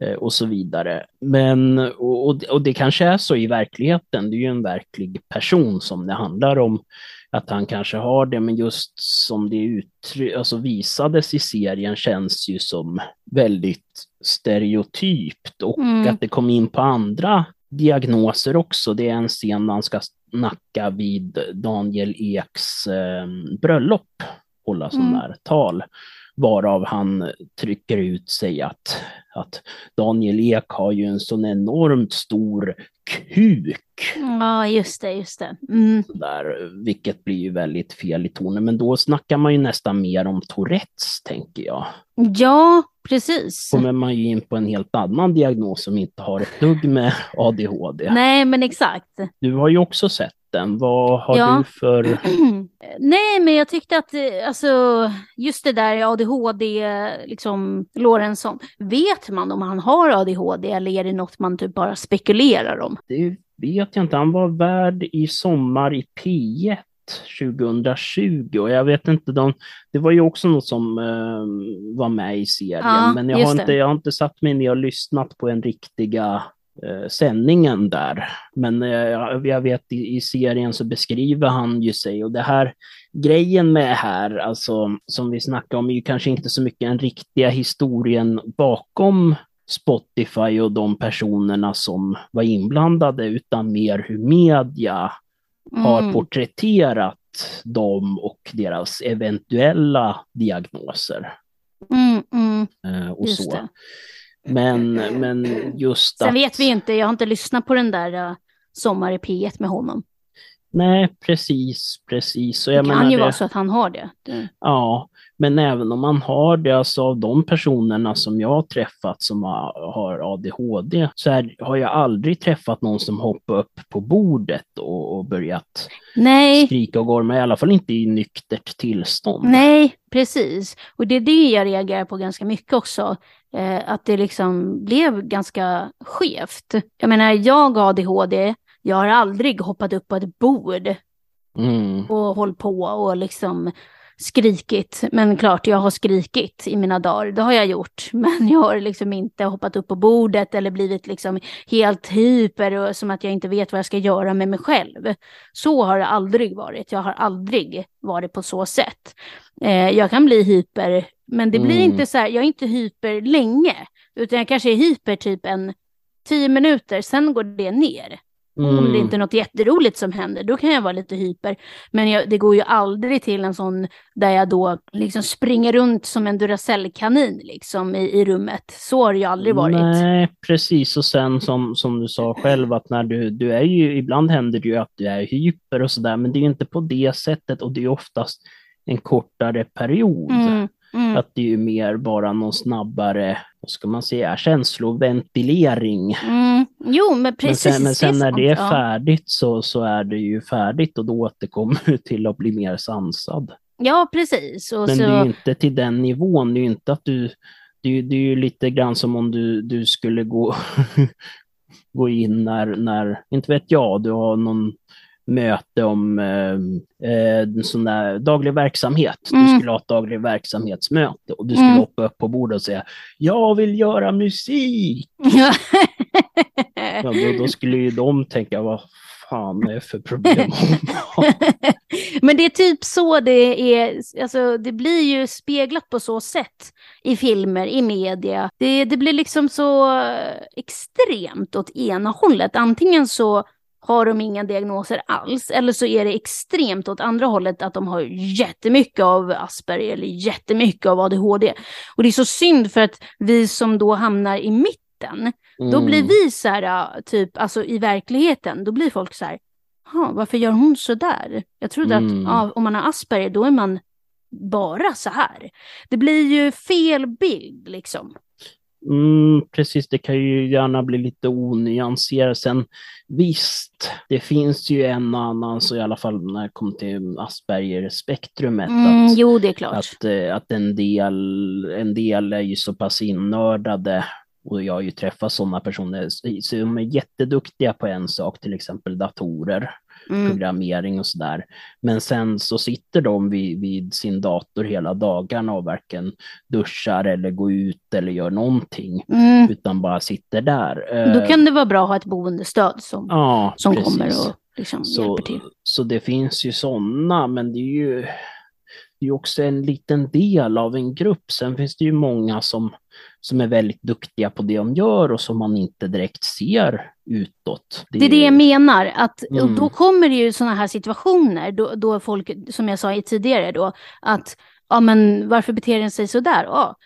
eh, och så vidare. Men, och, och det kanske är så i verkligheten, det är ju en verklig person som det handlar om att han kanske har det, men just som det uttry- alltså visades i serien känns ju som väldigt stereotypt och mm. att det kom in på andra diagnoser också. Det är en scen där han ska snacka vid Daniel Eks eh, bröllop, hålla sån mm. där tal. Varav han trycker ut sig att, att Daniel Ek har ju en sån enormt stor kuk. Ja, just det, just det. Mm. Där, vilket blir ju väldigt fel i tonen. Men då snackar man ju nästan mer om Tourettes, tänker jag. Ja, precis. kommer man ju in på en helt annan diagnos som inte har ett dugg med ADHD. Nej, men exakt. Du har ju också sett den. Vad har Ja. du för... (clears throat) Nej, men jag tyckte att eh, alltså, just det där ADHD, liksom Lorentzon, vet man om han har ADHD eller är det något man typ bara spekulerar om? Det vet jag inte. Han var värd i sommar i P1 2020 och jag vet inte, de, det var ju också något som eh, var med i serien, Ja, men jag har, inte, jag har inte satt mig ner och lyssnat på en riktiga eh, sändningen där. Men eh, jag vet i, i serien så beskriver han ju sig och det här grejen med här, alltså som vi snackade om, är ju kanske inte så mycket den riktiga historien bakom Spotify och de personerna som var inblandade, utan mer hur media har Mm. porträtterat dem och deras eventuella diagnoser. Mm, mm, eh, och just så. det. Men, (laughs) men just Sen att... vet vi inte, jag har inte lyssnat på den där uh, Sommar i P1 med honom. Nej, precis, precis. Och Det jag kan menar ju det- vara så att han har det. det. Ja, men även om man har det, alltså av de personerna som jag har träffat som har, ADHD, så är, har jag aldrig träffat någon som hoppar upp på bordet och, och börjat Nej, skrika och gorma, i alla fall inte i nyktert tillstånd. nej, precis. Och det är det jag reagerar på ganska mycket också. Eh, att det liksom blev ganska skevt. Jag menar, jag har ADHD, jag har aldrig hoppat upp på ett bord Mm. och hållit på och liksom skrikit. Men klart, jag har skrikit i mina dagar, det har jag gjort. (laughs) Men jag har liksom inte hoppat upp på bordet eller blivit liksom helt hyper och som att jag inte vet vad jag ska göra med mig själv. Så har det aldrig varit. Jag har aldrig varit på så sätt. Eh, jag kan bli hyper, men det blir Mm. inte så här, jag är inte hyper länge, utan jag kanske är hyper typ en tio minuter, sen går det ner. Om det Mm. inte är något jätteroligt som händer, då kan jag vara lite hyper. Men jag, det går ju aldrig till en sån där jag då liksom springer runt som en Duracell-kanin liksom i, i rummet. Så har det ju aldrig varit. Nej, precis. Och sen som, som du sa själv, att när du, du är ju, ibland händer det ju att du är hyper och sådär, men det är ju inte på det sättet och det är oftast en kortare period. Mm, mm, Att det är ju mer bara någon snabbare, vad ska man säga, känsloventilering. mm. Jo, men Men precis. sen, men sen när det är färdigt så, så är det ju färdigt och då återkommer du till att bli mer sansad. Ja, precis. Och Men så... det är ju inte till den nivån, det är ju inte att du, det det är ju lite grann som om du, du skulle gå, (laughs) gå in när, när, inte vet jag, du har någon möte om eh, eh, sån där daglig verksamhet. Du Mm. skulle ha ett daglig verksamhetsmöte och du skulle Mm. hoppa upp på bordet och säga Jag vill göra musik! Ja, då, då skulle ju de tänka vad fan är det för problem? (laughs) Men det är typ så det är, alltså det blir ju speglat på så sätt i filmer, i media. Det, det blir liksom så extremt åt ena hållet. Antingen så har de inga diagnoser alls, eller så är det extremt åt andra hållet att de har jättemycket av Asperger eller jättemycket av ADHD. Och det är så synd för att vi som då hamnar i mitten, då blir Mm. vi så här, typ, alltså i verkligheten, då blir folk så här, "Ha, varför gör hon så där? Jag trodde Mm. att ja, om man har Asperger, då är man bara så här. Det blir ju fel bild liksom. Mm, precis, det kan ju gärna bli lite onyanserat. Sen visst, det finns ju en och annan, så i alla fall när det kommer till Asperger-spektrumet, Mm, att, jo, det är klart. att, eh, att en, del, en del är ju så pass innördade och jag har ju träffat sådana personer som är jätteduktiga på en sak, till exempel datorer, Mm. programmering och sådär. Men sen så sitter de vid, vid sin dator hela dagarna och varken duschar eller går ut eller gör någonting, Mm. utan bara sitter där. Då Eh, kan det vara bra att ha ett boendestöd som, ja, som precis. kommer och liksom så, hjälper till. så det finns ju sådana, men det är ju det är också en liten del av en grupp. Sen finns det ju många som, som är väldigt duktiga på det de gör och som man inte direkt ser utåt. Det är det jag menar, att Mm. då kommer det ju sådana här situationer då, då folk, som jag sa tidigare då, att ja men varför beter den sig sådär? Ja,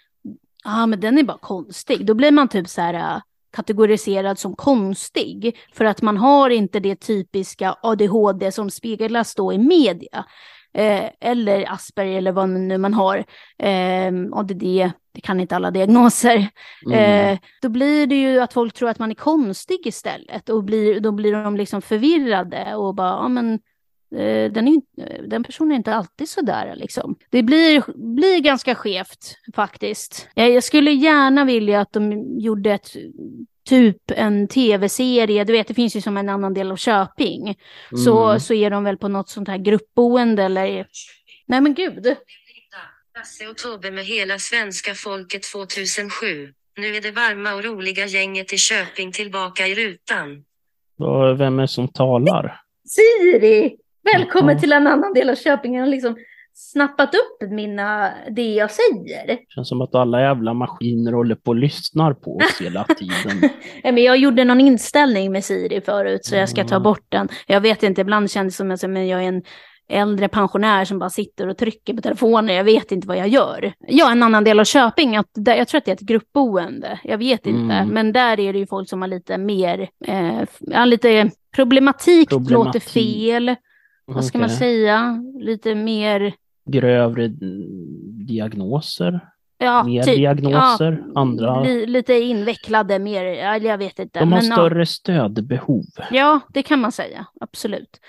ah, men den är bara konstig. Då blir man typ så här äh, kategoriserad som konstig för att man har inte det typiska ADHD som speglas då i media. Eh, eller Asperger eller vad nu man har. Eh, ADD, det kan inte alla diagnoser. Mm. Eh, då blir det ju att folk tror att man är konstig istället och blir, då blir de liksom förvirrade och bara, ja men eh, den, är, den personen är inte alltid sådär liksom. Det blir, blir ganska skevt faktiskt. Jag skulle gärna vilja att de gjorde ett typ en tv-serie, du vet det finns ju som en annan del av Köping, mm. så, så är de väl på något sånt här gruppboende eller... Nej men gud. Lasse och Tobbe med hela svenska folket 2007. Nu är det varma och roliga gänget i Köping tillbaka i rutan. Vem är det som talar? Siri! Välkommen till en annan del av Köping. Jag har liksom snappat upp mina, det jag säger. Det känns som att alla jävla maskiner håller på och lyssnar på oss hela tiden. (laughs) men jag gjorde någon inställning med Siri förut så jag ska ta bort den. Jag vet inte, ibland känns det som att jag är en äldre pensionär som bara sitter och trycker på telefonen. Jag vet inte vad jag gör. Ja, en annan del av Köping, att där, jag tror att det är ett gruppboende. Jag vet inte, mm. men där är det ju folk som har lite mer, eh, lite problematik, problematik. låter fel. Vad ska man säga? Lite mer grövre diagnoser? Ja, mer typ, diagnoser? Ja, andra? Li, lite invecklade, mer, jag vet inte. De har men, större ja. stödbehov. Ja, det kan man säga, absolut.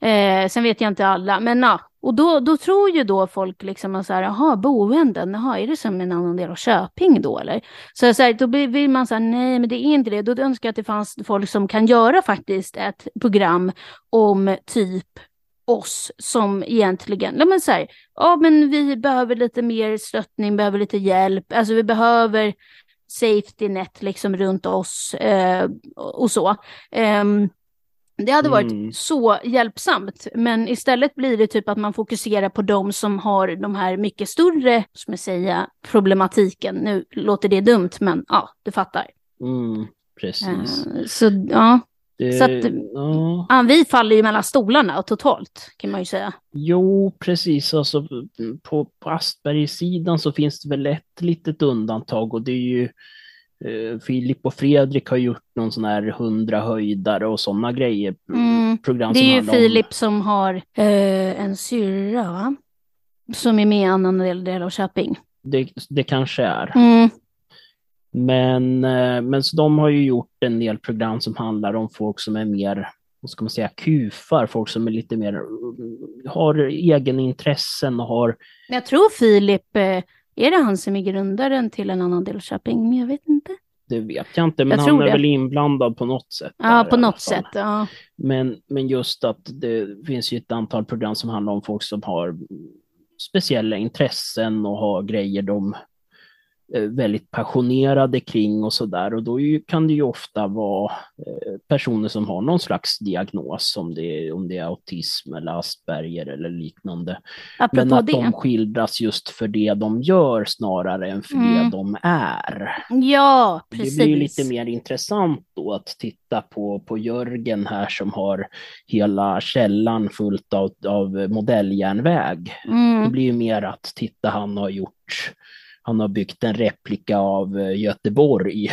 Eh, sen vet jag inte alla, men ja. Och då, då tror ju då folk liksom så här, jaha, boenden, jaha, är det som en annan del av Köping då eller? Så, så här, då vill man säga, nej, men det är inte det. Då önskar jag att det fanns folk som kan göra faktiskt ett program om typ oss som egentligen, ja men så här, ja men vi behöver lite mer stöttning, behöver lite hjälp, alltså vi behöver safety net liksom runt oss eh, och så. Eh, det hade varit mm. så hjälpsamt, men istället blir det typ att man fokuserar på de som har de här mycket större, som jag säga, problematiken. Nu låter det dumt, men ja, du fattar. Mm, precis. Eh, så ja, det, så att, ja. vi faller ju mellan stolarna totalt kan man ju säga. Jo, precis. Alltså, på, på Asperger-sidan så finns det väl ett litet undantag och det är ju Filip och Fredrik har gjort någon sån här hundra höjdare och sådana grejer. Mm. Program det är ju Filip om... som har eh, en syrra, va? Som är med i annan del, del av Köping. Det, det kanske är. Mm. Men, eh, men så de har ju gjort en del program som handlar om folk som är mer, vad ska man säga, kufar, folk som är lite mer, eh, har egenintressen och har... Jag tror Filip, eh, är det han som är grundaren till en annan del av Köping? Men jag vet inte. Det vet jag inte, men jag han är det. väl inblandad på något sätt. Ja, på något sätt. Ja. Men, men just att det finns ju ett antal program som handlar om folk som har speciella intressen och har grejer de väldigt passionerade kring och sådär. Och då kan det ju ofta vara eh, personer som har någon slags diagnos, om det, om det är autism eller Asperger eller liknande. Apropå Men att det. de skildras just för det de gör snarare än för mm. det de är. Ja, precis. Det blir lite mer intressant då att titta på, på Jörgen här som har hela källan fullt av, av modelljärnväg. Mm. Det blir ju mer att titta, han har gjort han har byggt en replika av eh, Göteborg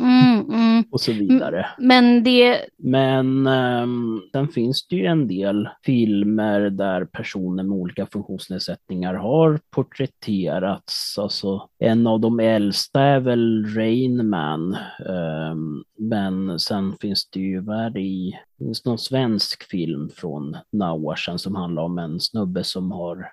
mm, (laughs) mm. och så vidare. Men det... Men um, sen finns det ju en del filmer där personer med olika funktionsnedsättningar har porträtterats. Alltså, en av de äldsta är väl Rain Man. Um, men sen finns det ju, vad är det i, finns någon svensk film från några år sedan som handlar om en snubbe som har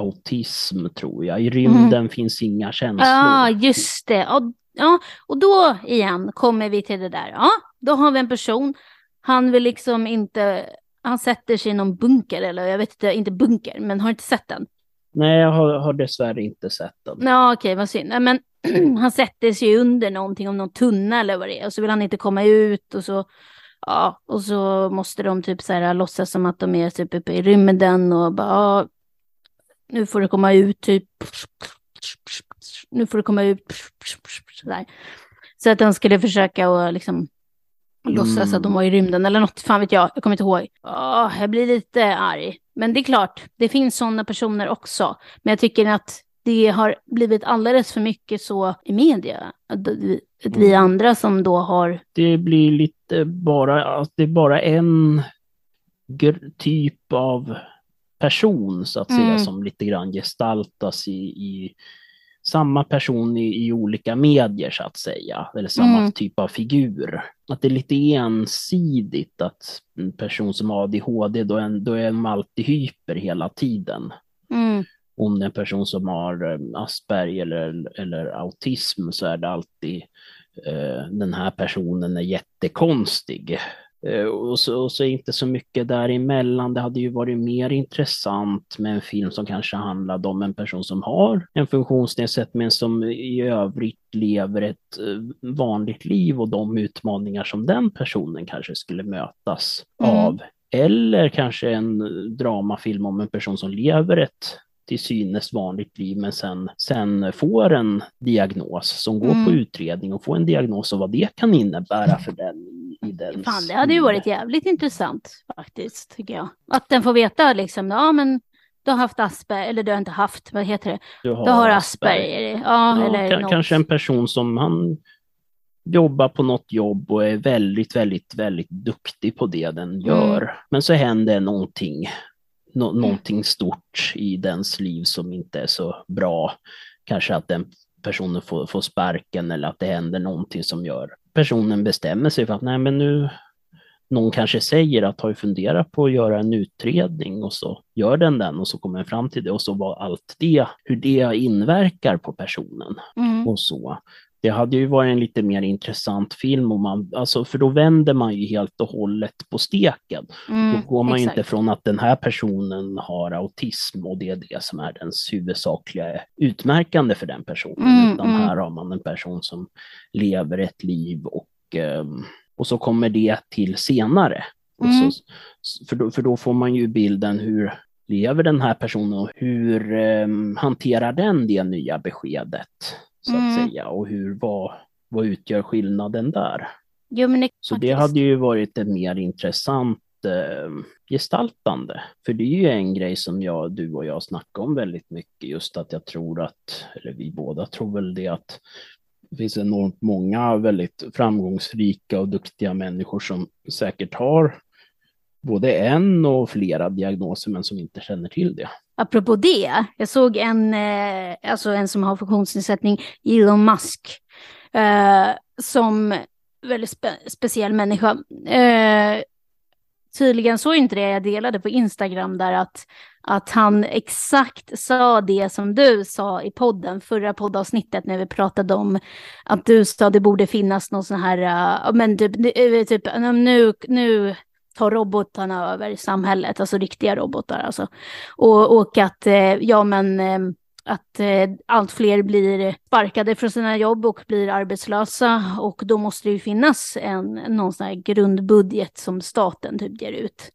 autism tror jag. I rymden mm. finns inga känslor. Ja, just det. Och, ja, och då igen kommer vi till det där. Ja, då har vi en person. Han vill liksom inte, han sätter sig i någon bunker eller jag vet inte, inte bunker, men har inte sett den. Nej, jag har, har dessvärre inte sett den. Ja, okej, vad synd. Men (clears throat) han sätter sig under någonting, om någon tunna eller vad det är, och så vill han inte komma ut och så Ja, och så måste de typ så här låtsas som att de är typ uppe i rymden och bara, nu får det komma ut, typ. Nu får det komma ut. Sådär. Så att de skulle försöka att liksom låtsas Mm. att de var i rymden eller något, fan vet jag, jag kommer inte ihåg. Åh, jag blir lite arg. Men det är klart, det finns sådana personer också. Men jag tycker att det har blivit alldeles för mycket så i media. Att vi, att vi Mm. andra som då har... Det blir lite bara, att det är bara en typ av person så att säga Mm. som lite grann gestaltas i, i samma person i, i olika medier så att säga, eller samma Mm. typ av figur. Att det är lite ensidigt att en person som har ADHD, då är, en- då är de alltid hyper hela tiden. Mm, Om det är en person som har eh, Asperger eller, eller autism så är det alltid eh, den här personen är jättekonstig. Eh, och, så, och så inte så mycket däremellan. Det hade ju varit mer intressant med en film som kanske handlade om en person som har en funktionsnedsättning men som i övrigt lever ett eh, vanligt liv och de utmaningar som den personen kanske skulle mötas Mm. av. Eller kanske en dramafilm om en person som lever ett till synes vanligt liv men sen, sen får en diagnos som går Mm. på utredning och får en diagnos och vad det kan innebära för den i, i den fan, det hade ju varit jävligt intressant faktiskt, tycker jag. Att den får veta liksom, ja men du har haft Asperger, eller du har inte haft, vad heter det? Du Du har Asperger. Ja, Ja, eller något. kanske en person som han jobbar på något jobb och är väldigt, väldigt, väldigt duktig på det den gör. Men så händer någonting, nå- någonting stort i dens liv som inte är så bra. Kanske att den personen får, får sparken eller att det händer någonting som gör personen bestämmer sig för att nej men nu någon kanske säger att har ju funderat på att göra en utredning och så gör den den och så kommer den fram till det och så var allt det, hur det inverkar på personen Mm. och så. Det hade ju varit en lite mer intressant film om man, alltså för då vänder man ju helt och hållet på steken. Mm, Då går man exakt. inte från att den här personen har autism och det är det som är dens huvudsakliga utmärkande för den personen. Mm, utan mm. här har man en person som lever ett liv och, ehm, och så kommer det till senare. Och Mm. så, för, då, för då får man ju bilden hur lever den här personen och hur ehm, hanterar den det nya beskedet? Så att Mm. säga. Och hur, vad, vad utgör skillnaden där? Jo, men det, Så det hade ju varit ett mer intressant eh, gestaltande. För det är ju en grej som jag, du och jag snackar om väldigt mycket, just att jag tror att, eller vi båda tror väl det att det finns enormt många väldigt framgångsrika och duktiga människor som säkert har både en och flera diagnoser men som inte känner till det. Apropå det, jag såg en, eh, alltså en som har funktionsnedsättning, Elon Musk, eh, som väldigt spe, speciell människa. Eh, tydligen såg inte det jag delade på Instagram där att, att han exakt sa det som du sa i podden, förra poddavsnittet när vi pratade om att du sa det borde finnas någon sån här, uh, men typ, eh, typ nu, nu tar robotarna över samhället, alltså riktiga robotar alltså. Och, och att, eh, ja men, eh, att eh, allt fler blir sparkade från sina jobb och blir arbetslösa och då måste det ju finnas en, någon sån här grundbudget som staten typ ger ut.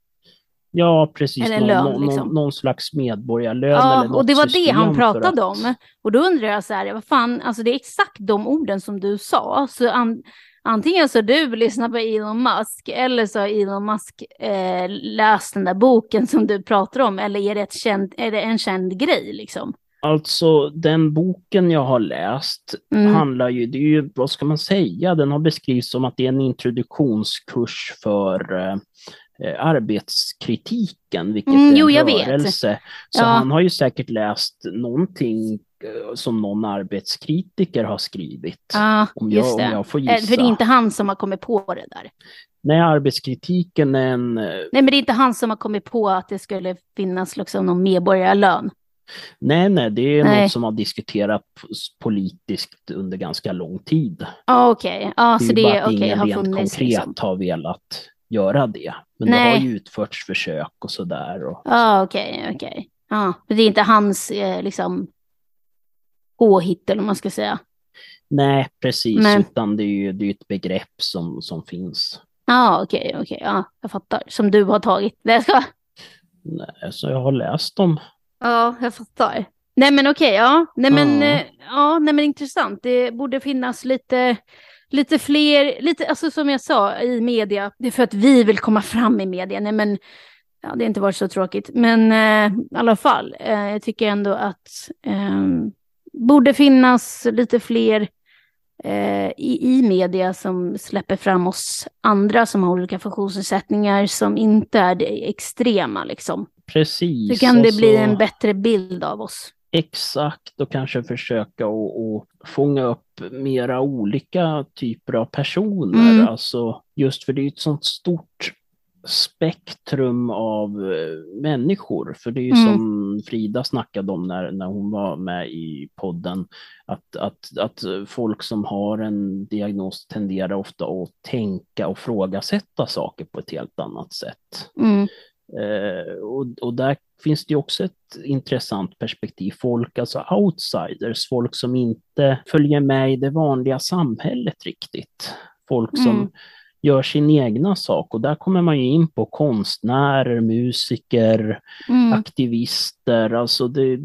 Ja, precis. Eller någon, lön, någon, liksom. någon, slags medborgarlön Ja, eller något och det var det han pratade att- om. Och då undrar jag så här, vad fan, alltså det är exakt de orden som du sa. Så an, antingen så du lyssnar på Elon Musk eller så har Elon Musk eh, läst den där boken som du pratar om eller är det, ett känd, är det en känd grej liksom? Alltså den boken jag har läst Mm. handlar ju, det är ju, vad ska man säga, den har beskrivits som att det är en introduktionskurs för eh, arbetskritiken, vilket Mm, är en jo, jag vet. rörelse. Så Ja. han har ju säkert läst någonting som någon arbetskritiker har skrivit. Ja, om, jag, om det. jag får Eh, gissa. För det är inte han som har kommit på det där. Nej, arbetskritiken är en eh, Nej, men det är inte han som har kommit på att det skulle finnas liksom någon medborgarlön. Nej, nej, det är Nej. något som har diskuterats politiskt under ganska lång tid. Ja, okej. Ja, Det är så det är okej, ingen har funnits konkret liksom. har velat göra det. Men det Nej. har ju utförts försök och sådär. Och... Ja, okej, okej. För det är inte hans eh, liksom påhitt eller vad man ska säga. Nej, precis, Men- utan det är ju det är ett begrepp som, som finns. Ja, okej, okej. Ja, jag fattar. Som du har tagit. Det ska... Nej, så jag har läst dem. Ja, jag fattar. Nej, men okej, ja. Nej, men, Ja. eh, ja, nej, men intressant. Det borde finnas lite, lite fler, lite, alltså som jag sa i media, det är för att vi vill komma fram i media. Nej, men ja, det har inte varit så tråkigt. Men eh, i alla fall, eh, jag tycker ändå att eh, borde finnas lite fler eh, i, i media som släpper fram oss andra som har olika funktionsnedsättningar som inte är det extrema liksom. Precis. Så kan det och bli så- en bättre bild av oss. Exakt, och kanske försöka och, och fånga upp mera olika typer av personer. Mm. Alltså, just för det är ett sånt stort spektrum av eh, människor. För det är ju Mm. som Frida snackade om när, när hon var med i podden, att, att, att folk som har en diagnos tenderar ofta att tänka och frågasätta saker på ett helt annat sätt. Mm. Eh, och, och där finns det också ett intressant perspektiv. Folk, alltså outsiders, folk som inte följer med i det vanliga samhället riktigt. Folk som Mm. Gör sin egna sak och där kommer man ju in på konstnärer, musiker, Mm. aktivister. Alltså det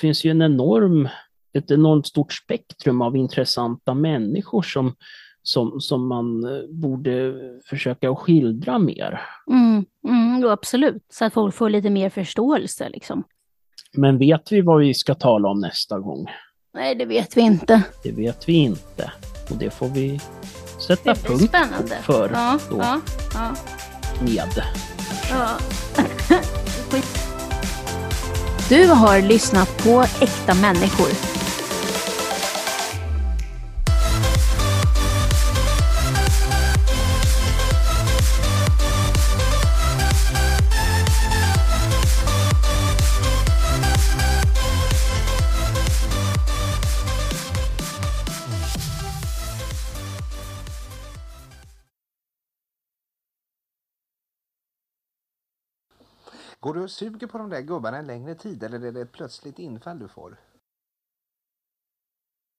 finns ju en enorm, ett enormt stort spektrum av intressanta människor som, som, som man eh, borde försöka skildra mer. Mm. Mm. Jo, absolut, så att folk får lite mer förståelse liksom. Men vet vi vad vi ska tala om nästa gång? Nej, det vet vi inte. Det vet vi inte. Och det får vi sätta punkt spännande. för Ja, då ja, ja. med. Ja. (laughs) Du har lyssnat på Äkta människor. Går du och suger på de där gubbarna en längre tid eller är det ett plötsligt infall du får?